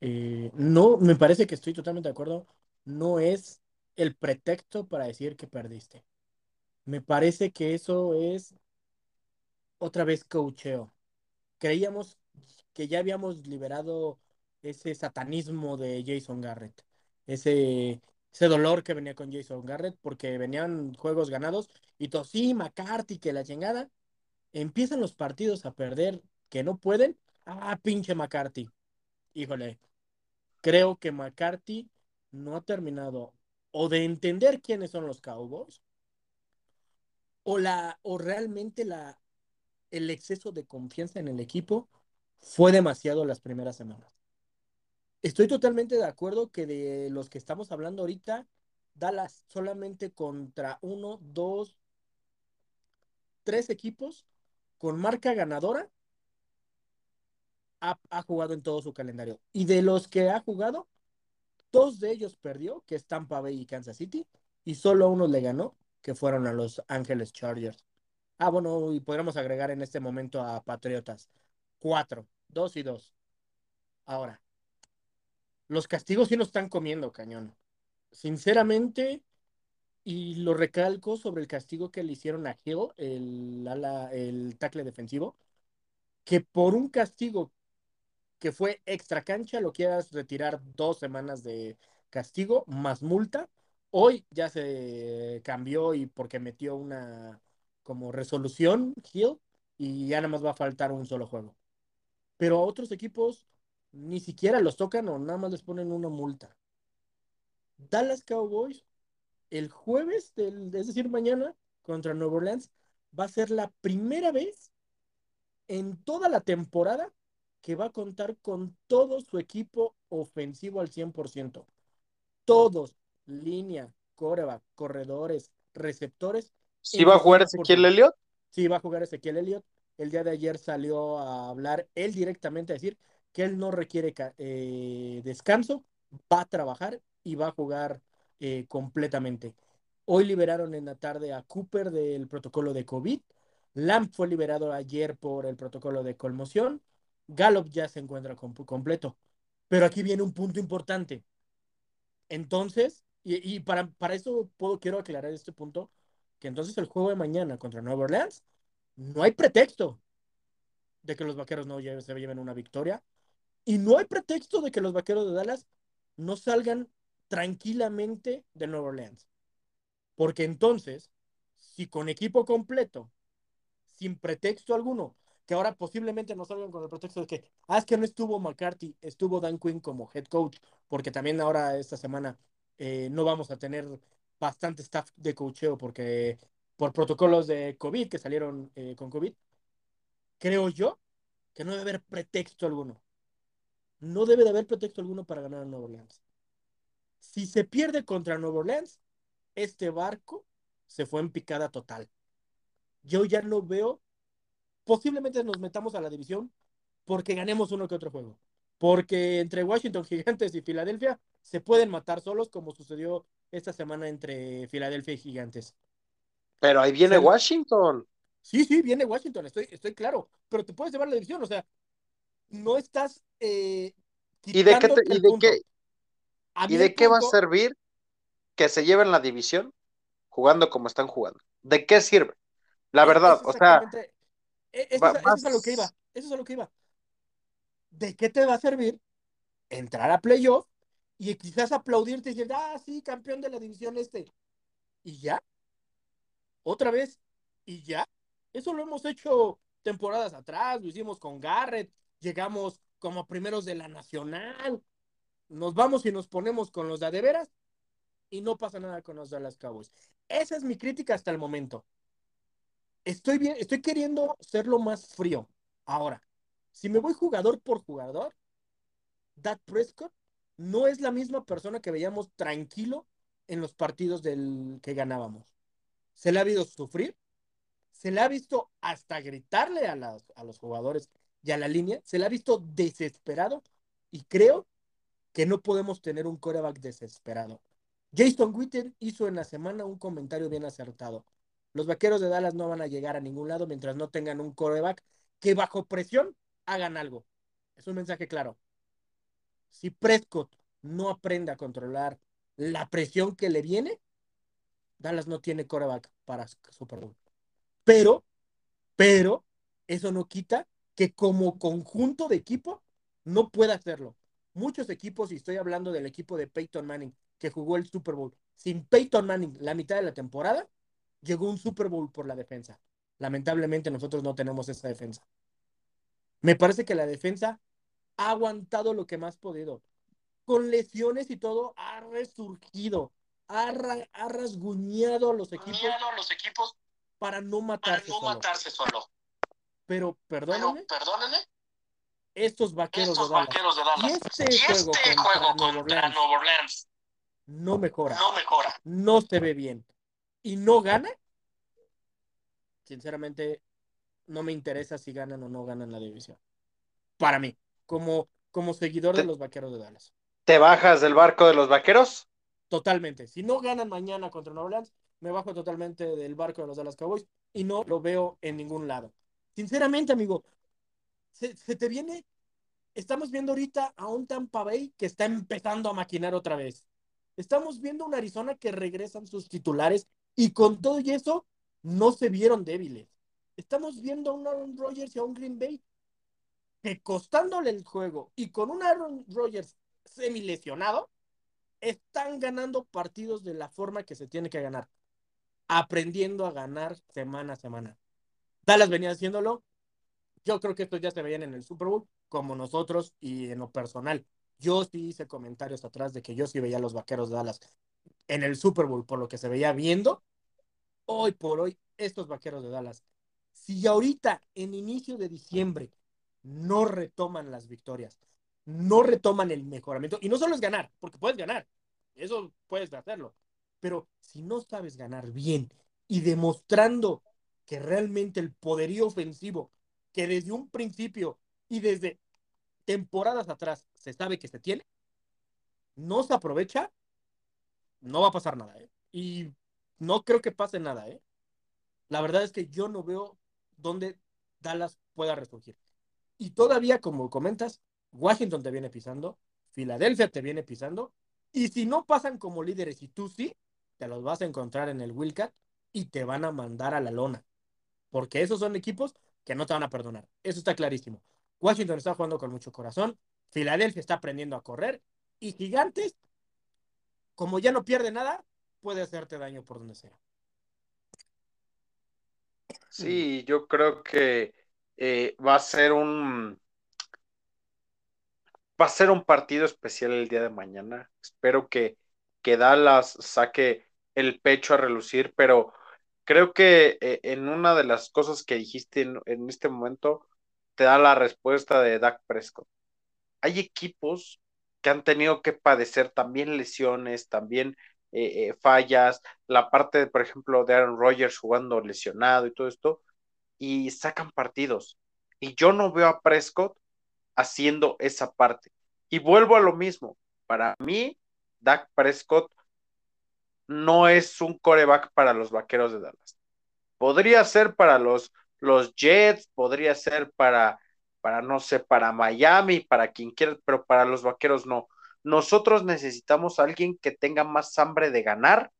Eh, no, me parece que estoy totalmente de acuerdo. No es el pretexto para decir que perdiste. Me parece que eso es otra vez coacheo. Creíamos que ya habíamos liberado ese satanismo de Jason Garrett, ese, ese dolor que venía con Jason Garrett, porque venían juegos ganados y tosí, McCarthy, que la chingada. Empiezan los partidos a perder que no pueden. Ah, pinche McCarthy. Híjole, creo que McCarthy no ha terminado o de entender quiénes son los Cowboys o la o realmente la el exceso de confianza en el equipo fue demasiado las primeras semanas. Estoy totalmente de acuerdo que de los que estamos hablando ahorita, Dallas solamente contra uno, dos, tres equipos con marca ganadora ha, jugado en todo su calendario. Y de los que ha jugado, dos de ellos perdió, que es Tampa Bay y Kansas City, y solo uno le ganó, que fueron a los Ángeles Chargers. Ah, bueno, y podríamos agregar en este momento a Patriotas. Cuatro, dos y dos. Ahora, los castigos sí nos están comiendo, cañón. Sinceramente, y lo recalco sobre el castigo que le hicieron a Hill, el, el tackle defensivo, que por un castigo que fue extra cancha lo quieras retirar dos semanas de castigo más multa. Hoy ya se cambió y porque metió una como resolución Hill y ya nada más va a faltar un solo juego. Pero a otros equipos ni siquiera los tocan o nada más les ponen una multa. Dallas Cowboys el jueves, del, es decir, mañana contra Nueva Orleans, va a ser la primera vez en toda la temporada que va a contar con todo su equipo ofensivo al 100%. Todos, línea, coreback, corredores, receptores, ¿Sí va a jugar Ezequiel Elliott? Sí, va a jugar Ezequiel Elliott. El día de ayer salió a hablar él directamente a decir que él no requiere eh, descanso, va a trabajar y va a jugar eh, completamente. Hoy liberaron en la tarde a Cooper del protocolo de COVID. Lamp fue liberado ayer por el protocolo de conmoción. Gallup ya se encuentra completo. Pero aquí viene un punto importante. Entonces, y, para, para eso quiero aclarar este punto, que entonces el juego de mañana contra Nueva Orleans, no hay pretexto de que los vaqueros no se lleven una victoria. Y no hay pretexto de que los vaqueros de Dallas no salgan tranquilamente de Nueva Orleans. Porque entonces, si con equipo completo, sin pretexto alguno, que ahora posiblemente no salgan con el pretexto de que, ah, es que no estuvo McCarthy, estuvo Dan Quinn como head coach, porque también ahora esta semana eh, no vamos a tener bastante staff de cocheo porque por protocolos de COVID que salieron eh, con COVID, creo yo que no debe haber pretexto alguno. No debe de haber pretexto alguno para ganar a Nueva Orleans. Si se pierde contra Nueva Orleans, este barco se fue en picada total. Yo ya no veo, posiblemente nos metamos a la división porque ganemos uno que otro juego. Porque entre Washington Gigantes y Filadelfia se pueden matar solos como sucedió esta semana entre Filadelfia y Gigantes. Pero ahí viene Washington. Sí, sí, viene Washington, estoy, estoy claro. Pero te puedes llevar la división, o sea, no estás. Eh, ¿Y de qué, y de qué, ¿y de qué va a servir que se lleven la división jugando como están jugando? ¿De qué sirve? La verdad, o sea. E, eso, es a lo que iba. Eso es a lo que iba. ¿De qué te va a servir entrar a playoff y quizás aplaudirte y decir, ah, sí, campeón de la división este. Y ya. Otra vez. Y ya. Eso lo hemos hecho temporadas atrás, lo hicimos con Garrett, llegamos como primeros de la nacional. Nos vamos y nos ponemos con los de, de veras y no pasa nada con los Dallas Cowboys. Esa es mi crítica hasta el momento. Estoy bien, estoy queriendo serlo más frío. Ahora, si me voy jugador por jugador, Dak Prescott no es la misma persona que veíamos tranquilo en los partidos del que ganábamos. Se le ha visto sufrir, se le ha visto hasta gritarle a, a los jugadores y a la línea, se le ha visto desesperado y creo que no podemos tener un coreback desesperado. Jason Witten hizo en la semana un comentario bien acertado. Los vaqueros de Dallas no van a llegar a ningún lado mientras no tengan un coreback que bajo presión hagan algo. Es un mensaje claro. Si Prescott no aprende a controlar la presión que le viene, Dallas no tiene coreback para Super Bowl. Pero, pero, eso no quita que como conjunto de equipo no pueda hacerlo. Muchos equipos, y estoy hablando del equipo de Peyton Manning, que jugó el Super Bowl. Sin Peyton Manning la mitad de la temporada, llegó un Super Bowl por la defensa. Lamentablemente nosotros no tenemos esa defensa. Me parece que la defensa ha aguantado lo que más podido. Con lesiones y todo, ha resurgido, ha, rasguñado a los equipos, los equipos para no matarse, para no solo. matarse solo. Pero perdónenme, perdónenme estos vaqueros, de, Dallas, vaqueros de Dallas. Y este, juego, este contra, juego Nuevo contra Orleans, Nuevo Orleans no mejora. No mejora. No se ve bien. Y no gana. Sinceramente, no me interesa si ganan o no ganan la división. Para mí, como, como seguidor de los vaqueros de Dallas. ¿Te bajas del barco de los vaqueros? Totalmente. Si no ganan mañana contra Nueva Orleans, me bajo totalmente del barco de los Dallas Cowboys y no lo veo en ningún lado. Sinceramente, amigo, se, te viene. Estamos viendo ahorita a un Tampa Bay que está empezando a maquinar otra vez. Estamos viendo un Arizona que regresan sus titulares y con todo y eso no se vieron débiles. Estamos viendo a un Aaron Rodgers y a un Green Bay que costándole el juego y con un Aaron Rodgers semi lesionado, están ganando partidos de la forma que se tiene que ganar, aprendiendo a ganar semana a semana. Dallas venía haciéndolo. Yo creo que estos ya se veían en el Super Bowl, como nosotros y en lo personal. Yo sí hice comentarios atrás de que yo sí veía a los vaqueros de Dallas en el Super Bowl por lo que se veía viendo. Hoy por hoy, estos vaqueros de Dallas, si ahorita en inicio de diciembre no retoman las victorias, no retoman el mejoramiento, y no solo es ganar, porque puedes ganar, eso puedes hacerlo, pero si no sabes ganar bien y demostrando que realmente el poderío ofensivo que desde un principio y desde temporadas atrás se sabe que se tiene, no se aprovecha, no va a pasar nada. ¿eh? Y no creo que pase nada. ¿eh? La verdad es que yo no veo dónde Dallas pueda resurgir. Y todavía, como comentas, Washington te viene pisando, Filadelfia te viene pisando, y si no pasan como líderes y tú sí, te los vas a encontrar en el Wildcat y te van a mandar a la lona. Porque esos son equipos que no te van a perdonar. Eso está clarísimo. Washington está jugando con mucho corazón, Filadelfia está aprendiendo a correr y Gigantes, como ya no pierde nada, puede hacerte daño por donde sea. Sí, yo creo que eh, va a ser un va a ser un partido especial el día de mañana. Espero que, que Dallas saque el pecho a relucir, pero creo que eh, en una de las cosas que dijiste en este momento, te da la respuesta de Dak Prescott. Hay equipos que han tenido que padecer también lesiones, también eh, eh, fallas, la parte, por ejemplo, de Aaron Rodgers jugando lesionado y todo esto, y sacan partidos. Y yo no veo a Prescott haciendo esa parte. Y vuelvo a lo mismo. Para mí, Dak Prescott no es un coreback para los vaqueros de Dallas. Podría ser para los los Jets, podría ser para, para, no sé, para Miami, para quien quiera, pero para los vaqueros no. Nosotros necesitamos a alguien que tenga más hambre de ganar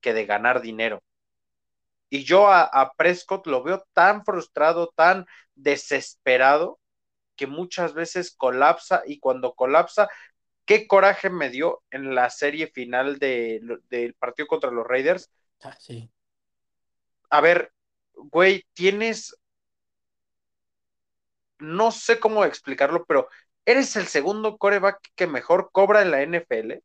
que de ganar dinero. Y yo a, a Prescott lo veo tan frustrado, tan desesperado, que muchas veces colapsa y cuando colapsa qué coraje me dio en la serie final del de, partido contra los Raiders. Ah, sí. A ver, güey, tienes. No sé cómo explicarlo, pero eres el segundo coreback que mejor cobra en la NFL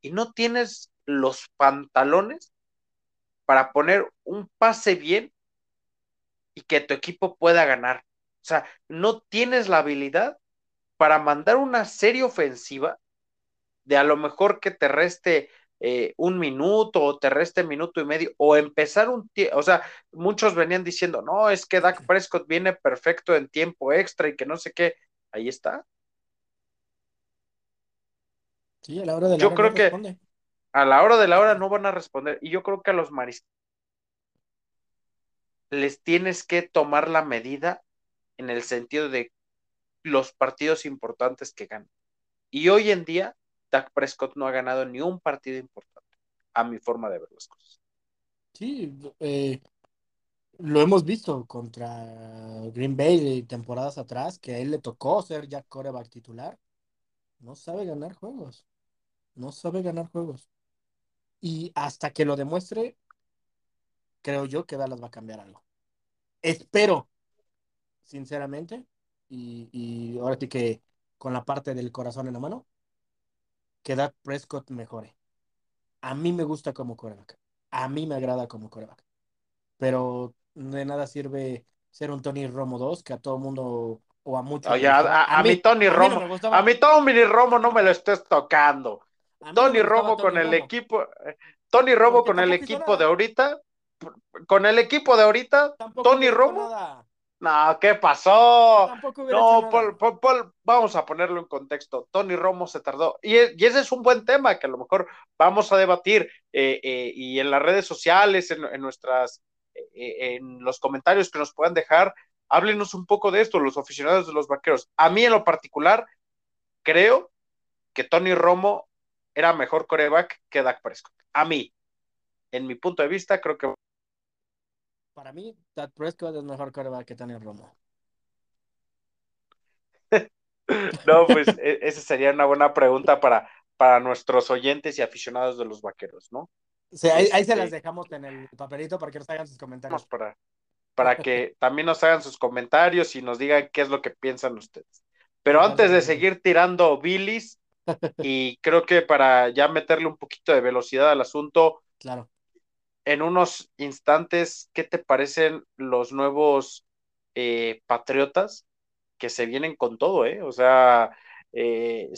y no tienes los pantalones para poner un pase bien y que tu equipo pueda ganar. O sea, no tienes la habilidad para mandar una serie ofensiva de a lo mejor que te reste eh, un minuto o te reste minuto y medio o empezar un tiempo, o sea, muchos venían diciendo, no, es que Dak Prescott viene perfecto en tiempo extra y que no sé qué, ahí está. Sí, a la hora de la yo creo que a la hora de la hora no van a responder y yo creo que a los mariscales les tienes que tomar la medida en el sentido de los partidos importantes que ganan. Y hoy en día, Dak Prescott no ha ganado ni un partido importante, a mi forma de ver las cosas. Sí, eh, lo hemos visto contra Green Bay temporadas atrás, que a él le tocó ser ya coreback titular. No sabe ganar juegos. No sabe ganar juegos. Y hasta que lo demuestre, creo yo que Dallas va a cambiar algo. Espero, sinceramente, y, ahora sí que con la parte del corazón en la mano, que Dak Prescott mejore. A mí me gusta como coreback. A mí me agrada como coreback. Pero de nada sirve ser un Tony Romo 2, que a todo mundo o a muchos. a, mí, Tony Romo, a mí Tony Romo no me lo estés tocando. Tony Romo con el equipo, Tony Romo con el equipo de ahorita, con el equipo de ahorita, Tony Romo. No, ¿qué pasó? No, vamos a ponerlo en contexto. Tony Romo se tardó. Y, ese es un buen tema que a lo mejor vamos a debatir eh, eh, y en las redes sociales, en, nuestras, eh, en los comentarios que nos puedan dejar, háblenos un poco de esto, los aficionados de los vaqueros. A mí en lo particular, creo que Tony Romo era mejor coreback que Dak Prescott. A mí, en mi punto de vista, creo que para mí, Dak Prescott es mejor coreback que Tony Romo. no, pues e, esa sería una buena pregunta para, para nuestros oyentes y aficionados de los vaqueros, ¿no? Sí, ahí, se las este, dejamos en el papelito para que nos hagan sus comentarios. Para, para que también nos hagan sus comentarios y nos digan qué es lo que piensan ustedes. Pero antes de seguir tirando bilis, y creo que para ya meterle un poquito de velocidad al asunto, claro en unos instantes, ¿qué te parecen los nuevos eh, patriotas que se vienen con todo, eh? O sea, eh,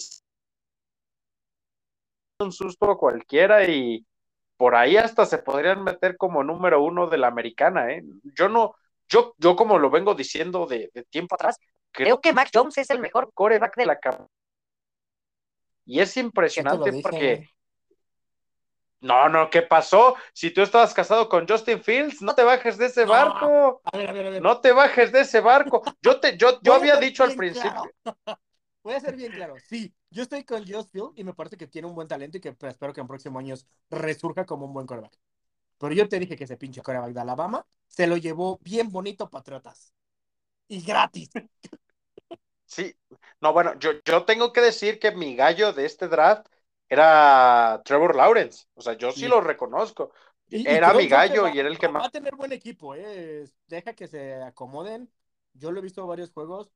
un susto a cualquiera y por ahí hasta se podrían meter como número uno de la americana, ¿eh? Yo no, yo, yo como lo vengo diciendo de, tiempo atrás, creo que Mac Jones es el mejor coreback de la cama. Y es impresionante porque no, no, ¿qué pasó? Si tú estabas casado con Justin Fields, no te bajes de ese barco. No te bajes de ese barco. Yo te, yo, yo había dicho al principio. Voy a ser bien claro. Sí, yo estoy con Justin Fields y me parece que tiene un buen talento y que pues, espero que en próximos años resurja como un buen coreback. Pero yo te dije que ese pinche coreback de Alabama se lo llevó bien bonito Patriotas. Y gratis. Sí, no, bueno, yo, yo tengo que decir que mi gallo de este draft era Trevor Lawrence. O sea, yo sí, lo reconozco. era mi gallo y era el que más. Va a tener buen equipo, ¿eh? Deja que se acomoden. Yo lo he visto en varios juegos.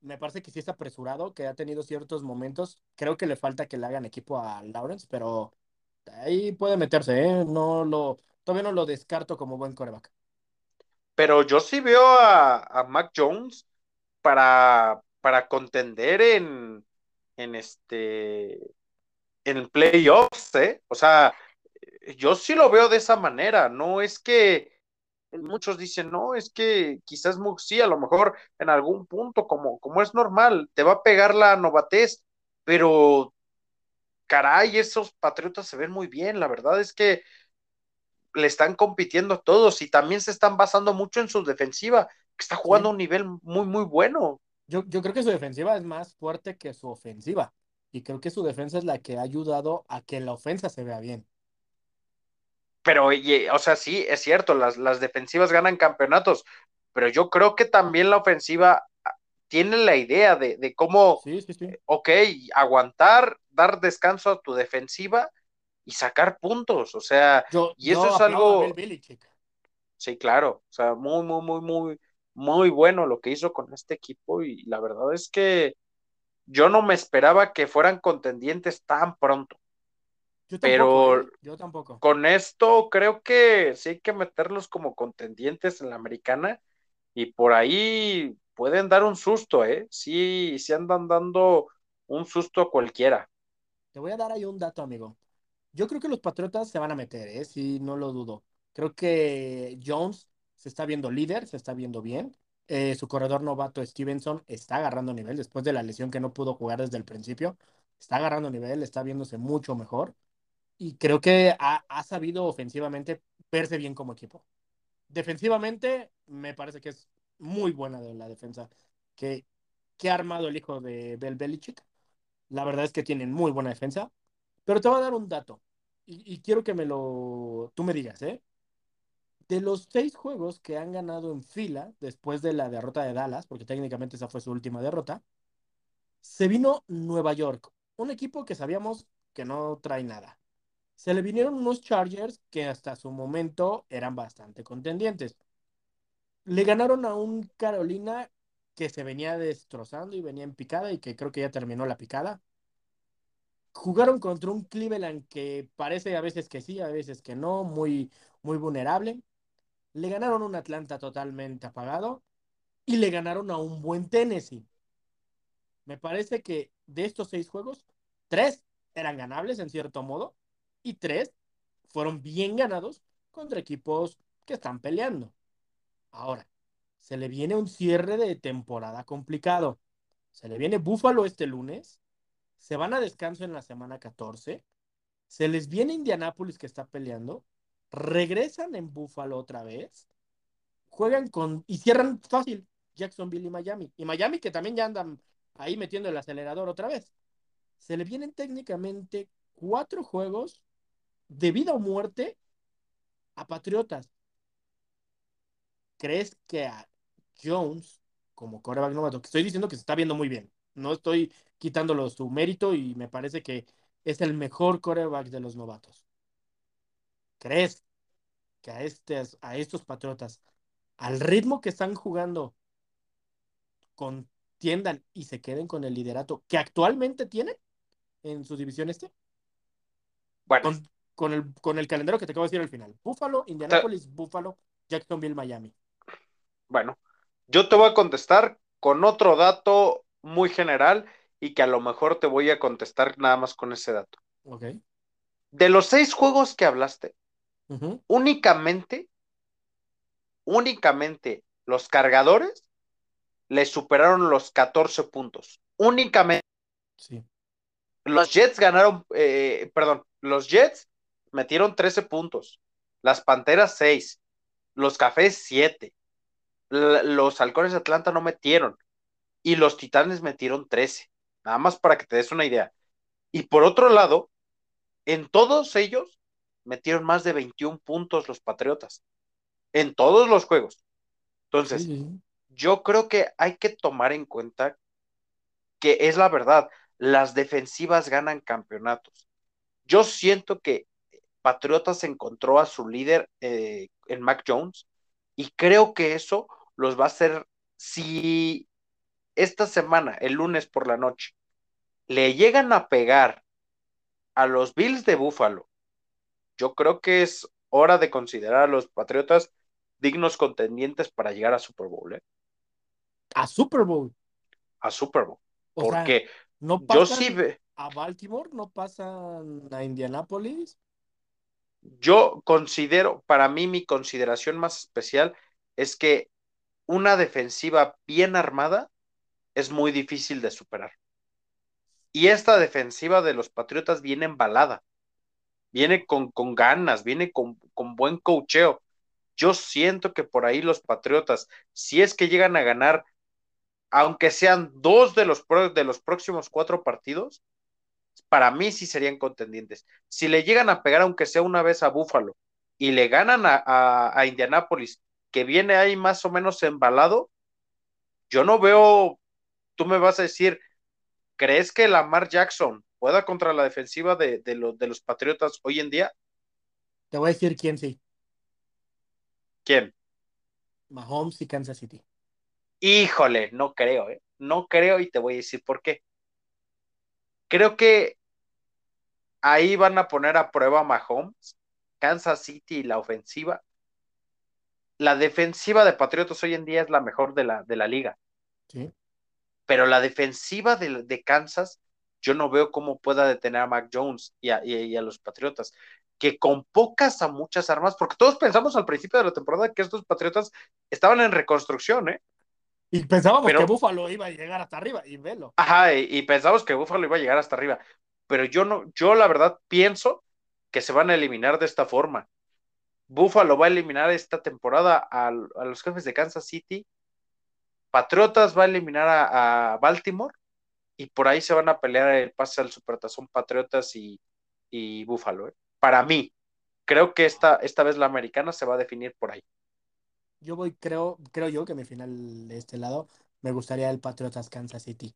Me parece que sí está apresurado, que ha tenido ciertos momentos. Creo que le falta que le hagan equipo a Lawrence, pero ahí puede meterse, ¿eh? No lo, todavía no lo descarto como buen coreback. Pero yo sí veo a, a Mac Jones para, para contender en, en este en playoffs, ¿eh? O sea, yo sí lo veo de esa manera, no es que muchos dicen, no, es que quizás sí, a lo mejor en algún punto, como, como es normal, te va a pegar la novatez, pero caray, esos patriotas se ven muy bien, la verdad es que le están compitiendo a todos y también se están basando mucho en su defensiva, que está jugando a un nivel muy, muy bueno. Yo, yo creo que su defensiva es más fuerte que su ofensiva. Y creo que su defensa es la que ha ayudado a que la ofensa se vea bien. Pero, o sea, sí, es cierto, las, las defensivas ganan campeonatos, pero yo creo que también la ofensiva tiene la idea de, cómo, sí, sí, sí. ok, aguantar, dar descanso a tu defensiva y sacar puntos, o sea, y eso es algo... Sí, claro, o sea, muy, muy, muy, muy, muy bueno lo que hizo con este equipo y la verdad es que yo no me esperaba que fueran contendientes tan pronto. Yo pero ¿eh? yo tampoco. con esto creo que sí hay que meterlos como contendientes en la americana y por ahí pueden dar un susto, ¿eh? Sí, sí andan dando un susto a cualquiera. Te voy a dar ahí un dato, amigo. Yo creo que los Patriotas se van a meter, ¿eh? Sí, no lo dudo. Creo que Jones se está viendo líder, se está viendo bien. Eh, su corredor novato Stevenson está agarrando nivel después de la lesión que no pudo jugar desde el principio. Está agarrando nivel, está viéndose mucho mejor. Y creo que ha, ha sabido ofensivamente verse bien como equipo. Defensivamente, me parece que es muy buena la defensa que, que ha armado el hijo de Bel Belichick. La verdad es que tienen muy buena defensa. Pero te voy a dar un dato. Y, quiero que me lo. Tú me digas, ¿eh? De los seis juegos que han ganado en fila después de la derrota de Dallas, porque técnicamente esa fue su última derrota, se vino Nueva York, un equipo que sabíamos que no trae nada. Se le vinieron unos Chargers que hasta su momento eran bastante contendientes. Le ganaron a un Carolina que se venía destrozando y venía en picada y que creo que ya terminó la picada. Jugaron contra un Cleveland que parece a veces que sí, a veces que no, muy, muy vulnerable. Le ganaron un Atlanta totalmente apagado y le ganaron a un buen Tennessee. Me parece que de estos seis juegos, tres eran ganables en cierto modo y tres fueron bien ganados contra equipos que están peleando. Ahora, se le viene un cierre de temporada complicado. Se le viene Búfalo este lunes. Se van a descanso en la semana 14. Se les viene Indianápolis que está peleando. Regresan en Búfalo otra vez. Juegan con. y cierran fácil Jacksonville y Miami. Y Miami que también ya andan ahí metiendo el acelerador otra vez. Se le vienen técnicamente cuatro juegos de vida o muerte a Patriotas. ¿crees que a Jones, como coreback novato, que estoy diciendo que se está viendo muy bien, no estoy quitándolo su mérito y me parece que es el mejor coreback de los novatos? ¿Crees que a, estos, a estos Patriotas, al ritmo que están jugando, contiendan y se queden con el liderato que actualmente tienen en su división este? Bueno. Con, el, con el calendario que te acabo de decir al final. Buffalo, Indianapolis, Buffalo, Jacksonville, Miami. Bueno, yo te voy a contestar con otro dato muy general y que a lo mejor te voy a contestar nada más con ese dato. Ok. De los seis juegos que hablaste, únicamente, únicamente los cargadores le superaron los 14 puntos. Únicamente. Sí. Los Jets ganaron, eh, perdón, los Jets metieron 13 puntos, las Panteras 6, los Cafés 7, los halcones de Atlanta no metieron y los titanes metieron 13, nada más para que te des una idea. Y por otro lado, en todos ellos metieron más de 21 puntos los Patriotas, en todos los juegos. Entonces, yo creo que hay que tomar en cuenta que es la verdad, las defensivas ganan campeonatos. Yo siento que Patriotas encontró a su líder eh, en Mac Jones y creo que eso los va a hacer, si esta semana, el lunes por la noche, le llegan a pegar a los Bills de Buffalo, yo creo que es hora de considerar a los Patriotas dignos contendientes para llegar a Super Bowl. ¿eh? A Super Bowl. A Super Bowl. Porque no yo sí ve... a Baltimore, no pasan a Indianapolis. Yo considero, para mí mi consideración más especial es que una defensiva bien armada es muy difícil de superar. Y esta defensiva de los Patriotas viene embalada, viene con, con ganas, viene con, con buen cocheo. Yo siento que por ahí los Patriotas, si es que llegan a ganar, aunque sean dos de los, de los próximos cuatro partidos, para mí sí serían contendientes. Si le llegan a pegar, aunque sea una vez a Búfalo, y le ganan a, a, a Indianápolis que viene ahí más o menos embalado, yo no veo tú me vas a decir, ¿crees que Lamar Jackson pueda contra la defensiva de, de, los, de los Patriotas hoy en día? Te voy a decir quién sí. ¿Quién? Mahomes y Kansas City. Híjole, no creo, ¿eh? No creo y te voy a decir por qué. Creo que ahí van a poner a prueba a Mahomes, Kansas City y la ofensiva. La defensiva de Patriotas hoy en día es la mejor de la, de la liga. Sí. Pero la defensiva de, de Kansas, yo no veo cómo pueda detener a Mac Jones y a, y, y a los Patriotas que con pocas a muchas armas, porque todos pensamos al principio de la temporada que estos Patriotas estaban en reconstrucción, ¿eh? Y pensábamos pero, que Búfalo iba a llegar hasta arriba, y velo. Ajá, y, y pensábamos que Búfalo iba a llegar hasta arriba. Pero yo no, yo la verdad pienso que se van a eliminar de esta forma. Búfalo va a eliminar esta temporada a, a, los jefes de Kansas City. Patriotas va a eliminar a, a, Baltimore. Y por ahí se van a pelear el pase al Supertazón Patriotas y, y Búfalo. ¿eh? Para mí, creo que esta, esta vez la americana se va a definir por ahí yo voy, creo, creo yo que mi final de este lado me gustaría el Patriotas Kansas City.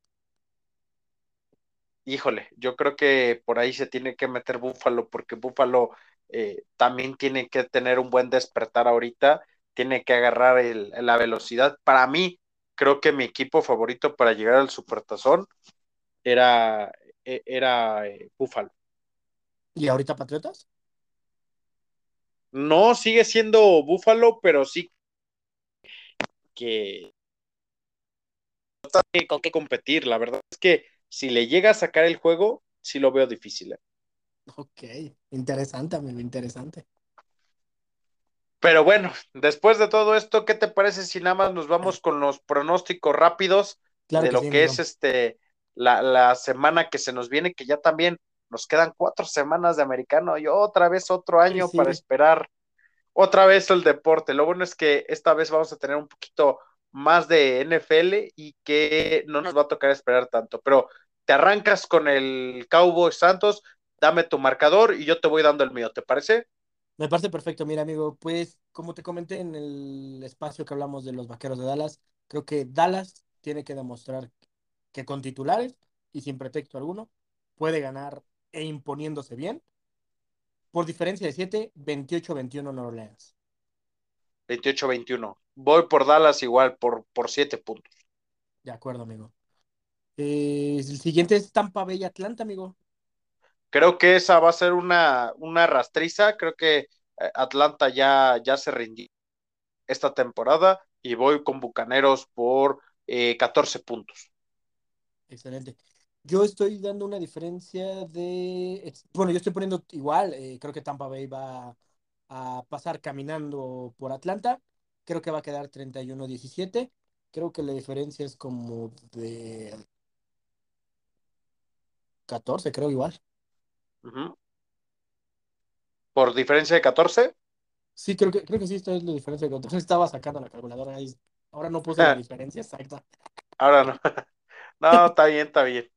Híjole, yo creo que por ahí se tiene que meter Búfalo, porque Búfalo eh, también tiene que tener un buen despertar ahorita, tiene que agarrar el, la velocidad. Para mí, creo que mi equipo favorito para llegar al Supertazón era, e, era eh, Búfalo. ¿Y ahorita Patriotas? No, sigue siendo Búfalo, pero sí que con qué competir. La verdad es que si le llega a sacar el juego, sí lo veo difícil. ¿eh? Ok, interesante, amigo, interesante. Pero bueno, después de todo esto, ¿qué te parece si nada más nos vamos con los pronósticos rápidos claro de que lo sí, que amigo. es este la, la, semana que se nos viene, que ya también nos quedan cuatro semanas de americano y otra vez otro año sí, para esperar otra vez el deporte. Lo bueno es que esta vez vamos a tener un poquito más de NFL y que no nos va a tocar esperar tanto. Pero te arrancas con el Cowboy Santos, dame tu marcador y yo te voy dando el mío, ¿te parece? Me parece perfecto, mira amigo, pues como te comenté en el espacio que hablamos de los Vaqueros de Dallas, creo que Dallas tiene que demostrar que con titulares y sin pretexto alguno puede ganar e imponiéndose bien por diferencia de 7, 28-21 Nueva Orleans. 28-21. Voy por Dallas igual, por, por 7 puntos. De acuerdo, amigo. Eh, el siguiente es Tampa Bay Atlanta, amigo. Creo que esa va a ser una, una rastriza. Creo que eh, Atlanta ya, ya se rindió esta temporada y voy con Bucaneros por eh, 14 puntos. Excelente. Yo estoy dando una diferencia de. Bueno, yo estoy poniendo igual. Eh, creo que Tampa Bay va a pasar caminando por Atlanta. Creo que va a quedar 31-17. Creo que la diferencia es como de 14, creo igual. Uh -huh. ¿Por diferencia de 14? Sí, creo que, creo que sí, esto es la diferencia de 14. Estaba sacando la calculadora ahí. Ahora no puse la diferencia exacta. Ahora no. No, está bien, está bien.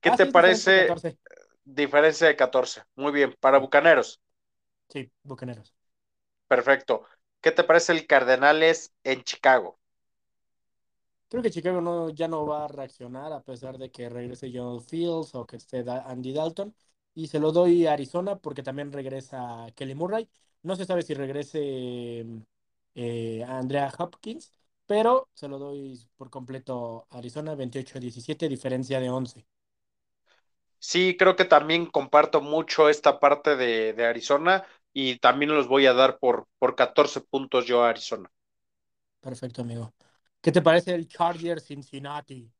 ¿Qué ah, te sí, parece? Diferencia de, diferencia de 14. Muy bien. ¿Para Bucaneros? Sí, Bucaneros. Perfecto. ¿Qué te parece el Cardenales en Chicago? Creo que Chicago no, ya no va a reaccionar a pesar de que regrese John Fields o que esté Andy Dalton. Y se lo doy a Arizona porque también regresa Kelly Murray. No se sabe si regrese eh, a Andrea Hopkins, pero se lo doy por completo a Arizona 28-17, diferencia de 11. Sí, creo que también comparto mucho esta parte de, de, Arizona y también los voy a dar por, por 14 puntos yo a Arizona. Perfecto, amigo. ¿Qué te parece el Charger Cincinnati?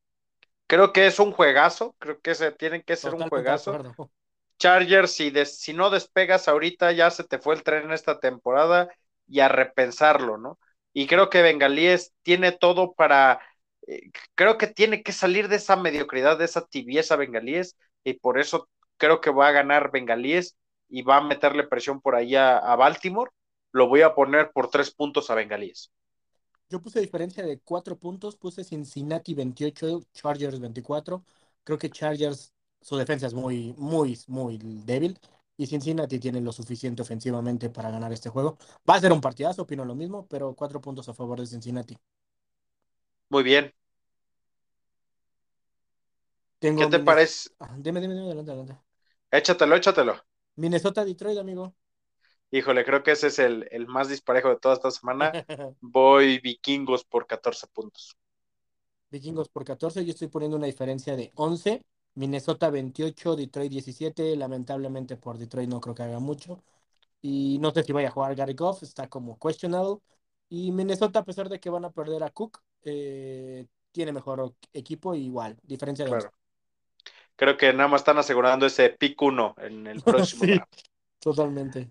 Creo que es un juegazo, creo que se tiene que ser Totalmente un juegazo. Chargers, si, de, si no despegas ahorita, ya se te fue el tren en esta temporada y a repensarlo, ¿no? Y creo que Bengalíes tiene todo para, eh, creo que tiene que salir de esa mediocridad, de esa tibieza Bengalíes, y por eso creo que va a ganar Bengalíes y va a meterle presión por ahí a, a Baltimore. Lo voy a poner por tres puntos a Bengalíes. Yo puse diferencia de cuatro puntos, puse Cincinnati 28, Chargers 24. Creo que Chargers, su defensa es muy, muy, muy débil. Y Cincinnati tiene lo suficiente ofensivamente para ganar este juego. Va a ser un partidazo, opino lo mismo, pero cuatro puntos a favor de Cincinnati. Muy bien. ¿Qué te Minnesota. parece? Dime, dime, dime, adelante, adelante. Échatelo, échatelo. Minnesota, Detroit, amigo. Híjole, creo que ese es el, el más disparejo de toda esta semana. Voy vikingos por 14 puntos. Vikingos por 14, yo estoy poniendo una diferencia de 11. Minnesota 28, Detroit 17. Lamentablemente por Detroit no creo que haga mucho. Y no sé si vaya a jugar Gary Goff, está como questionable. Y Minnesota, a pesar de que van a perder a Cook, eh, tiene mejor equipo igual, diferencia de 11. Claro. Creo que nada más están asegurando ese pick 1 en el próximo sí, totalmente.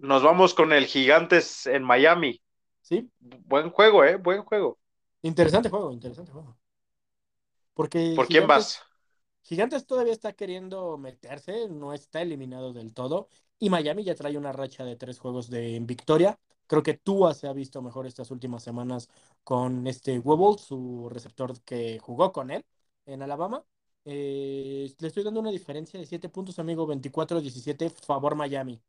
Nos vamos con el Gigantes en Miami. Sí, Buen juego, ¿eh? Buen juego. interesante juego, interesante juego. Porque ¿Por quién vas? Gigantes todavía está queriendo meterse, no está eliminado del todo. Y Miami ya trae una racha de tres juegos de victoria. Creo que Tua se ha visto mejor estas últimas semanas con este Wobble, su receptor que jugó con él en Alabama. Eh, le estoy dando una diferencia de 7 puntos, amigo, 24-17, favor Miami.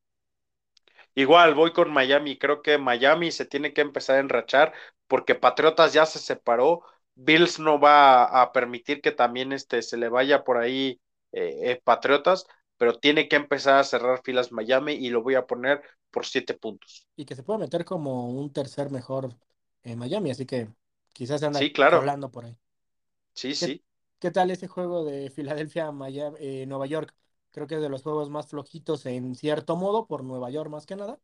Igual voy con Miami. Creo que Miami se tiene que empezar a enrachar porque Patriotas ya se separó. Bills no va a permitir que también este, se le vaya por ahí eh, eh, Patriotas, pero tiene que empezar a cerrar filas Miami y lo voy a poner por siete puntos. Y que se puede meter como un tercer mejor en Miami, así que quizás se anda Sí, claro. colando por ahí. Sí, ¿Qué, sí. qué tal ese juego de Filadelfia, Miami, eh, Nueva York? Creo que es de los juegos más flojitos en cierto modo, por Nueva York más que nada.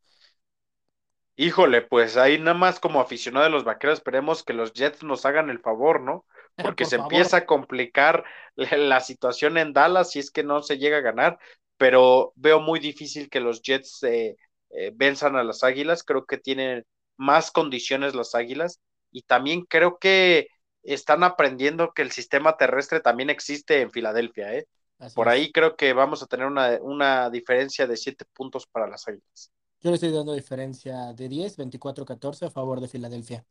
Híjole, pues ahí nada más como aficionado de los vaqueros, esperemos que los Jets nos hagan el favor, ¿no? Porque por se favor. empieza a complicar la, situación en Dallas si es que no se llega a ganar, pero veo muy difícil que los Jets eh, eh, venzan a las Águilas, creo que tienen más condiciones las Águilas y también creo que están aprendiendo que el sistema terrestre también existe en Filadelfia, ¿eh? Así Por es. ahí creo que vamos a tener una, una diferencia de siete puntos para las Águilas. Yo le estoy dando diferencia de 10, 24-14 a favor de Filadelfia.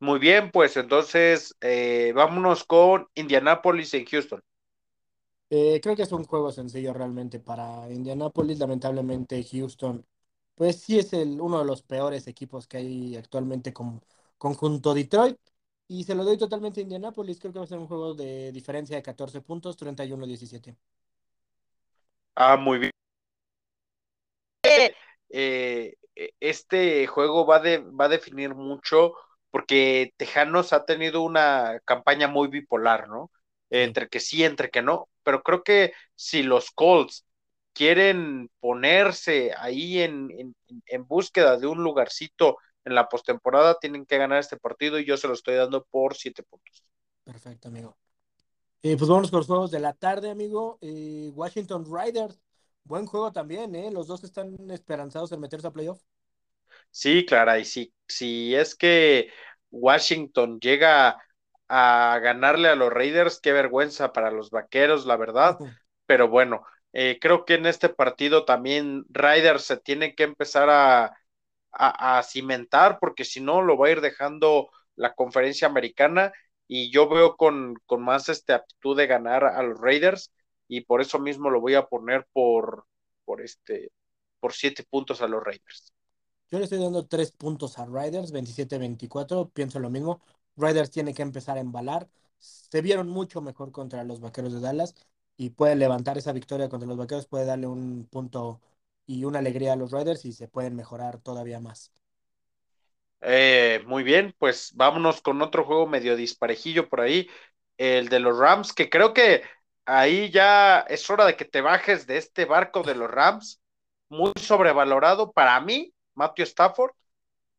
Muy bien, pues entonces eh, vámonos con Indianapolis en Houston. Eh, creo que es un juego sencillo realmente para Indianapolis. Lamentablemente Houston, pues sí es el, uno de los peores equipos que hay actualmente con conjunto Detroit. Y se lo doy totalmente a Indianapolis. Creo que va a ser un juego de diferencia de 14 puntos, 31-17. Ah, muy bien. Eh, este juego va, de, va a definir mucho porque Tejanos ha tenido una campaña muy bipolar, ¿no? Entre que sí, entre que no, pero creo que si los Colts quieren ponerse ahí en, en, en búsqueda de un lugarcito en la postemporada, tienen que ganar este partido y yo se lo estoy dando por siete puntos. Perfecto, amigo. Eh, pues vamos con los juegos de la tarde, amigo. Eh, Washington Riders, buen juego también, ¿eh? Los dos están esperanzados en meterse a playoff. Sí, Clara, y si, si es que Washington llega a ganarle a los Raiders, qué vergüenza para los vaqueros, la verdad. Pero bueno, eh, creo que en este partido también Raiders se tiene que empezar a, a, a cimentar, porque si no lo va a ir dejando la conferencia americana. Y yo veo con, con más este aptitud de ganar a los Raiders, y por eso mismo lo voy a poner por, por este por siete puntos a los Raiders. Yo le estoy dando tres puntos a Riders, 27-24, pienso lo mismo. Riders tiene que empezar a embalar. Se vieron mucho mejor contra los Vaqueros de Dallas y puede levantar esa victoria contra los Vaqueros, puede darle un punto y una alegría a los Riders y se pueden mejorar todavía más. Eh, muy bien, pues vámonos con otro juego medio disparejillo por ahí, el de los Rams, que creo que ahí ya es hora de que te bajes de este barco de los Rams, muy sobrevalorado para mí, Matthew Stafford.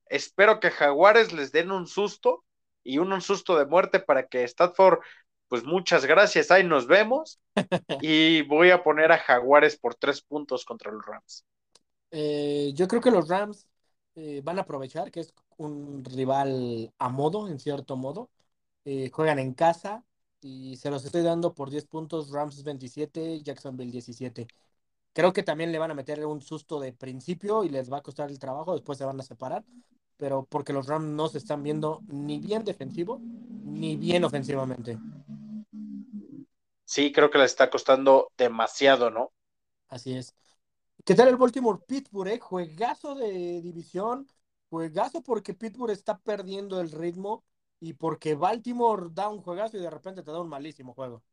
Espero que Jaguares les den un susto y un, un susto de muerte para que Stafford, pues muchas gracias, ahí nos vemos. y voy a poner a Jaguares por tres puntos contra los Rams. Eh, yo creo que los Rams eh, van a aprovechar que es un rival a modo, en cierto modo. Eh, juegan en casa y se los estoy dando por 10 puntos, Rams 27, Jacksonville 17. Creo que también le van a meter un susto de principio y les va a costar el trabajo, después se van a separar, pero porque los Rams no se están viendo ni bien defensivo ni bien ofensivamente. Sí, creo que les está costando demasiado, ¿no? Así es. ¿Qué tal el Baltimore Pittsburgh? Eh? Juegazo de división, juegazo porque Pittsburgh está perdiendo el ritmo y porque Baltimore da un juegazo y de repente te da un malísimo juego.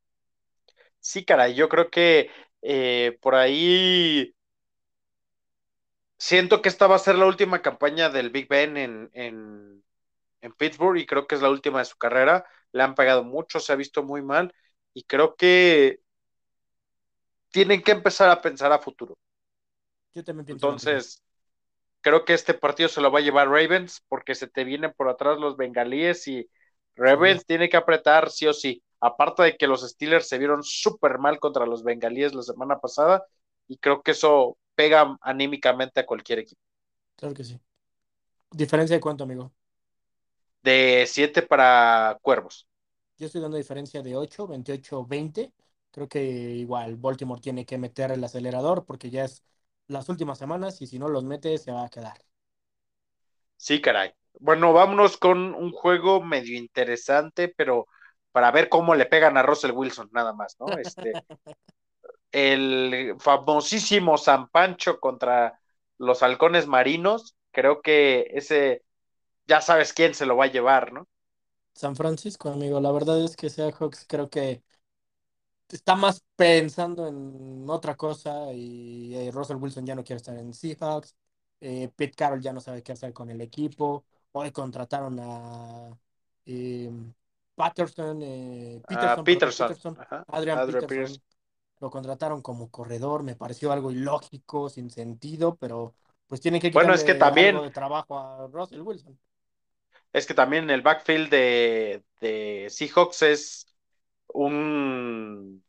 Sí, caray, yo creo que eh, por ahí siento que esta va a ser la última campaña del Big Ben en, en, en, Pittsburgh y creo que es la última de su carrera. Le han pegado mucho, se ha visto muy mal y creo que tienen que empezar a pensar a futuro. Yo también pienso. Entonces, creo que este partido se lo va a llevar Ravens porque se te vienen por atrás los bengalíes y Ravens sí. tiene que apretar sí o sí. Aparte de que los Steelers se vieron súper mal contra los bengalíes la semana pasada y creo que eso pega anímicamente a cualquier equipo. Claro que sí. ¿Diferencia de cuánto, amigo? De 7 para Cuervos. Yo estoy dando diferencia de 8, 28, 20. Creo que igual Baltimore tiene que meter el acelerador porque ya es las últimas semanas y si no los mete se va a quedar. Sí, caray. Bueno, vámonos con un juego medio interesante, pero para ver cómo le pegan a Russell Wilson, nada más, ¿no? Este, el famosísimo San Pancho contra los halcones marinos, creo que ese, ya sabes quién se lo va a llevar, ¿no? San Francisco, amigo, la verdad es que Seahawks creo que está más pensando en otra cosa y eh, Russell Wilson ya no quiere estar en Seahawks, eh, Pete Carroll ya no sabe qué hacer con el equipo, hoy contrataron a eh, Patterson, Peterson, Peterson, Peterson Adrian, Adrian Peterson, Peterson, lo contrataron como corredor, me pareció algo ilógico, sin sentido, pero pues tienen que bueno, es que también algo de trabajo a Russell Wilson. Es que también el backfield de, de Seahawks es un,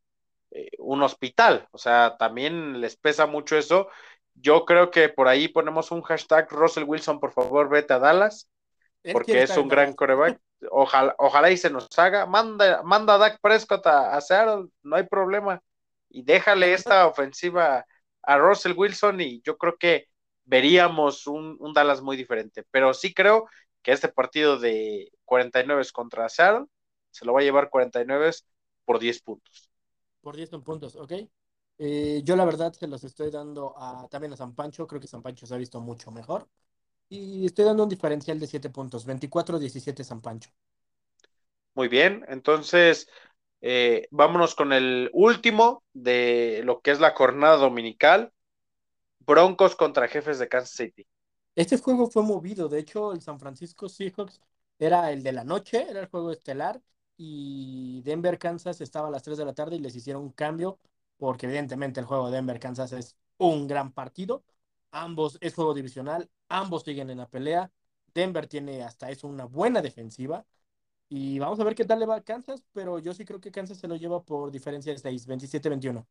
eh, un hospital, o sea, también les pesa mucho eso. Yo creo que por ahí ponemos un hashtag Russell Wilson, por favor, vete a Dallas, porque es un gran coreback. Ojalá, ojalá y se nos haga. Manda, manda a Dak Prescott a, a Seattle, no hay problema. Y déjale esta ofensiva a Russell Wilson y yo creo que veríamos un, un Dallas muy diferente. Pero sí creo que este partido de 49 contra Seattle se lo va a llevar 49 por 10 puntos. Por 10 puntos, ok. Eh, yo la verdad se los estoy dando a, también a San Pancho, creo que San Pancho se ha visto mucho mejor. Y estoy dando un diferencial de 7 puntos, 24-17 San Pancho. Muy bien, entonces eh, vámonos con el último de lo que es la jornada dominical. Broncos contra jefes de Kansas City. Este juego fue movido, de hecho el San Francisco Seahawks era el de la noche, era el juego estelar, y Denver, Kansas estaba a las 3 de la tarde y les hicieron un cambio, porque evidentemente el juego de Denver, Kansas es un gran partido. Ambos es juego divisional, ambos siguen en la pelea. Denver tiene hasta eso una buena defensiva. Y vamos a ver qué tal le va a Kansas, pero yo sí creo que Kansas se lo lleva por diferencia de 6, 27-21.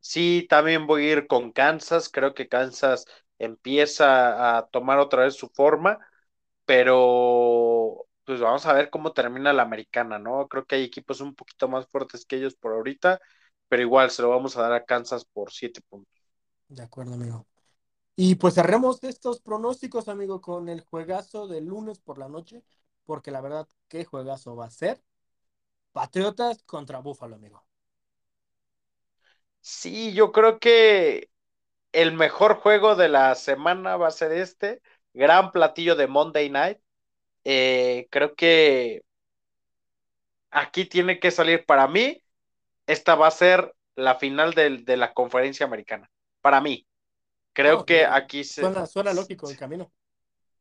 Sí, también voy a ir con Kansas. Creo que Kansas empieza a tomar otra vez su forma, pero pues vamos a ver cómo termina la americana, ¿no? Creo que hay equipos un poquito más fuertes que ellos por ahorita, pero igual se lo vamos a dar a Kansas por siete puntos. De acuerdo, amigo. Y pues cerremos estos pronósticos, amigo, con el juegazo de lunes por la noche, porque la verdad, ¿qué juegazo va a ser? Patriotas contra Búfalo, amigo. Sí, yo creo que el mejor juego de la semana va a ser este, gran platillo de Monday Night. Eh, creo que aquí tiene que salir para mí, esta va a ser la final de, de la conferencia americana, para mí. Creo Oh, que bien. aquí se, Suena, suena lógico el camino.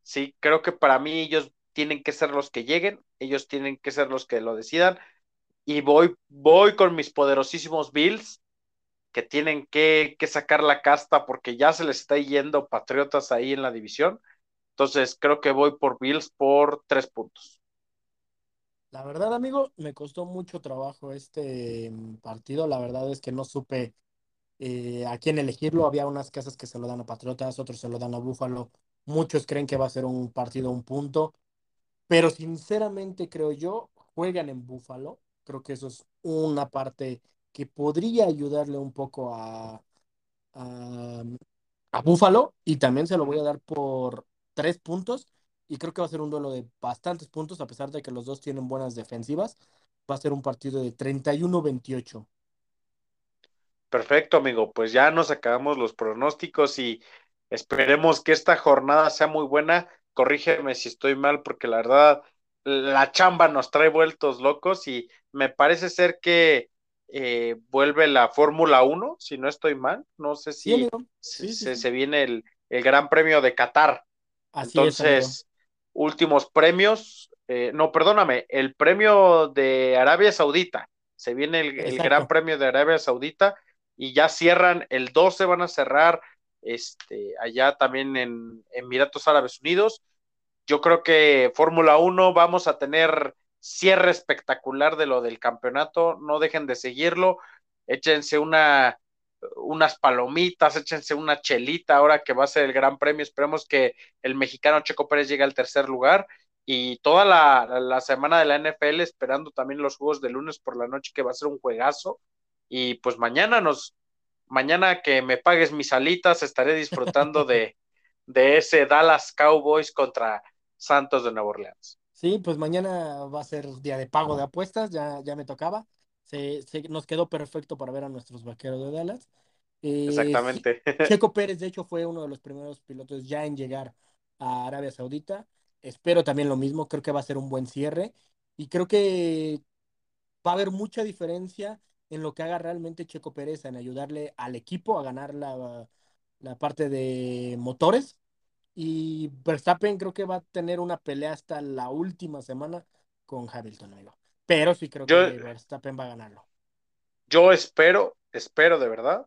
Sí, creo que para mí ellos tienen que ser los que lleguen, ellos tienen que ser los que lo decidan. Y voy, voy con mis poderosísimos Bills, que tienen que, que sacar la casta porque ya se les está yendo Patriotas ahí en la división. Entonces creo que voy por Bills por tres puntos. La verdad, amigo, me costó mucho trabajo este mm, partido. La verdad es que no supe eh, a quién elegirlo. Había unas casas que se lo dan a Patriotas, otros se lo dan a Búfalo. Muchos creen que va a ser un partido un punto. Pero sinceramente creo yo, juegan en Búfalo. Creo que eso es una parte que podría ayudarle un poco a, a, a Búfalo. Y también se lo voy a dar por tres puntos. Y creo que va a ser un duelo de bastantes puntos, a pesar de que los dos tienen buenas defensivas. Va a ser un partido de 31-28. Perfecto, amigo. Pues ya nos acabamos los pronósticos y esperemos que esta jornada sea muy buena. Corrígeme si estoy mal, porque la verdad la chamba nos trae vueltos locos y me parece ser que eh, vuelve la Fórmula 1, si no estoy mal. No sé si se, viene el, Gran Premio de Qatar. Entonces, últimos premios. Eh, no, perdóname, el premio de Arabia Saudita. Se viene el, Gran Premio de Arabia Saudita y ya cierran el 12, van a cerrar este, allá también en Emiratos Árabes Unidos. Yo creo que Fórmula 1 vamos a tener cierre espectacular de lo del campeonato, no dejen de seguirlo, échense una, unas palomitas, échense una chelita ahora que va a ser el Gran Premio, esperemos que el mexicano Checo Pérez llegue al tercer lugar y toda la, la, semana de la NFL esperando también los juegos de lunes por la noche que va a ser un juegazo y pues mañana nos, mañana que me pagues mis alitas estaré disfrutando de, de ese Dallas Cowboys contra Santos de Nueva Orleans. Sí, pues mañana va a ser día de pago de apuestas, ya, ya me tocaba. Se, nos quedó perfecto para ver a nuestros vaqueros de Dallas. Eh, Exactamente. Checo Pérez, de hecho, fue uno de los primeros pilotos ya en llegar a Arabia Saudita. Espero también lo mismo, creo que va a ser un buen cierre y creo que va a haber mucha diferencia en lo que haga realmente Checo Pérez en ayudarle al equipo a ganar la, la parte de motores y Verstappen creo que va a tener una pelea hasta la última semana con Hamilton, amigo. Pero sí creo que Verstappen va a ganarlo. Yo espero, espero de verdad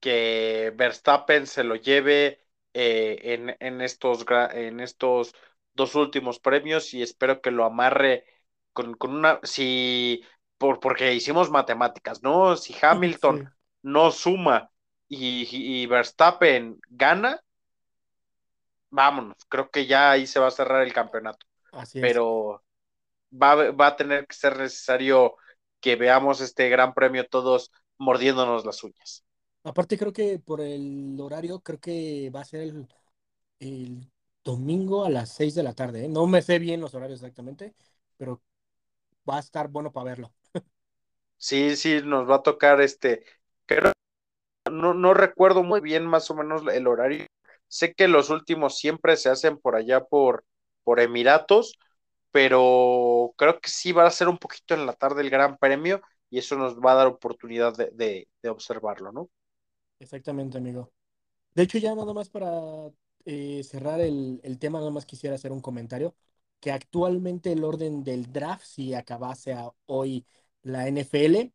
que Verstappen se lo lleve eh, en, estos, en estos dos últimos premios y espero que lo amarre con, una, si, por, porque hicimos matemáticas, ¿no? Si Hamilton no suma y, y Verstappen gana, vámonos, creo que ya ahí se va a cerrar el campeonato. Así Pero va, va, a tener que ser necesario que veamos este gran premio todos mordiéndonos las uñas. Aparte creo que por el horario, creo que va a ser el, domingo a las 6 de la tarde. ¿eh? No me sé bien los horarios exactamente, pero va a estar bueno para verlo. Sí, sí, nos va a tocar este, creo, no, no recuerdo muy bien más o menos el horario, Sé que los últimos siempre se hacen por allá por, por Emiratos, pero creo que sí va a ser un poquito en la tarde el Gran Premio y eso nos va a dar oportunidad de, observarlo, ¿no? Exactamente, amigo. De hecho, ya nada más para eh, cerrar el, el, tema, nada más quisiera hacer un comentario, que actualmente el orden del draft, si acabase hoy la NFL,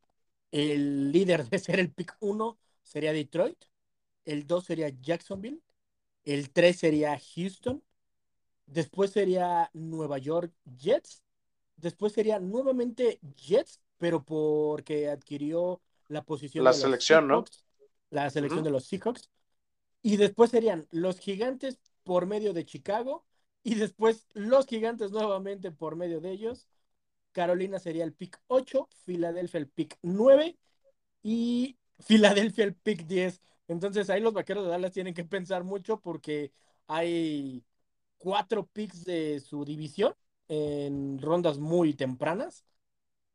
el líder de ser el pick 1 sería Detroit, el 2 sería Jacksonville, el 3 sería Houston. Después sería Nueva York Jets. Después sería nuevamente Jets, pero porque adquirió la posición la de selección, ¿no? La selección de los Seahawks. Y después serían los Gigantes por medio de Chicago. Y después los Gigantes nuevamente por medio de ellos. Carolina sería el pick 8, Filadelfia el pick 9 y Filadelfia el pick 10. Entonces ahí los vaqueros de Dallas tienen que pensar mucho porque hay cuatro picks de su división en rondas muy tempranas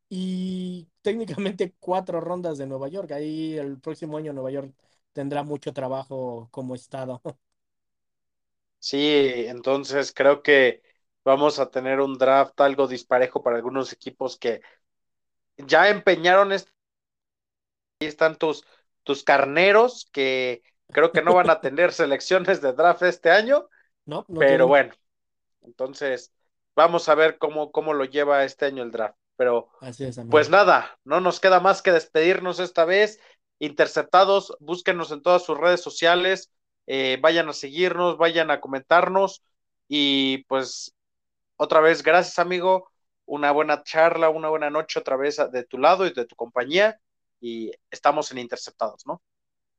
y técnicamente cuatro rondas de Nueva York. Ahí el próximo año Nueva York tendrá mucho trabajo como estado. Sí, entonces creo que vamos a tener un draft algo disparejo para algunos equipos que ya empeñaron este. Ahí están tus tus carneros que creo que no van a tener selecciones de draft este año. No, pero bueno, entonces vamos a ver cómo, cómo lo lleva este año el draft. Pero pues nada, no nos queda más que despedirnos esta vez. Interceptados, búsquenos en todas sus redes sociales, eh, vayan a seguirnos, vayan a comentarnos y pues otra vez, gracias amigo, una buena charla, una buena noche otra vez de tu lado y de tu compañía y estamos en Interceptados, ¿no?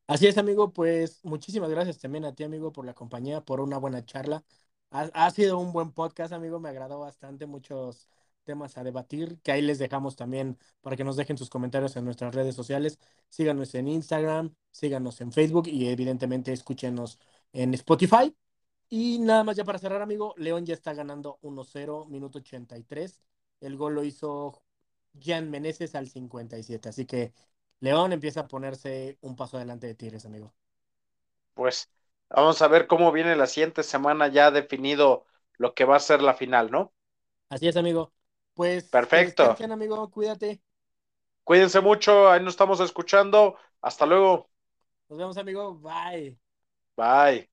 Así es, amigo, pues muchísimas gracias también a ti, amigo, por la compañía, por una buena charla. Ha, sido un buen podcast, amigo, me agradó bastante, muchos temas a debatir, que ahí les dejamos también para que nos dejen sus comentarios en nuestras redes sociales. Síganos en Instagram, síganos en Facebook y evidentemente escúchenos en Spotify. Y nada más ya para cerrar, amigo, León ya está ganando 1-0, minuto 83. El gol lo hizo Jan Meneses al 57. Así que León empieza a ponerse un paso adelante de Tigres, amigo. Pues vamos a ver cómo viene la siguiente semana ya definido lo que va a ser la final, ¿no? Así es, amigo. Pues perfecto. amigo, cuídate. Cuídense mucho, ahí nos estamos escuchando. Hasta luego. Nos vemos, amigo. Bye. Bye.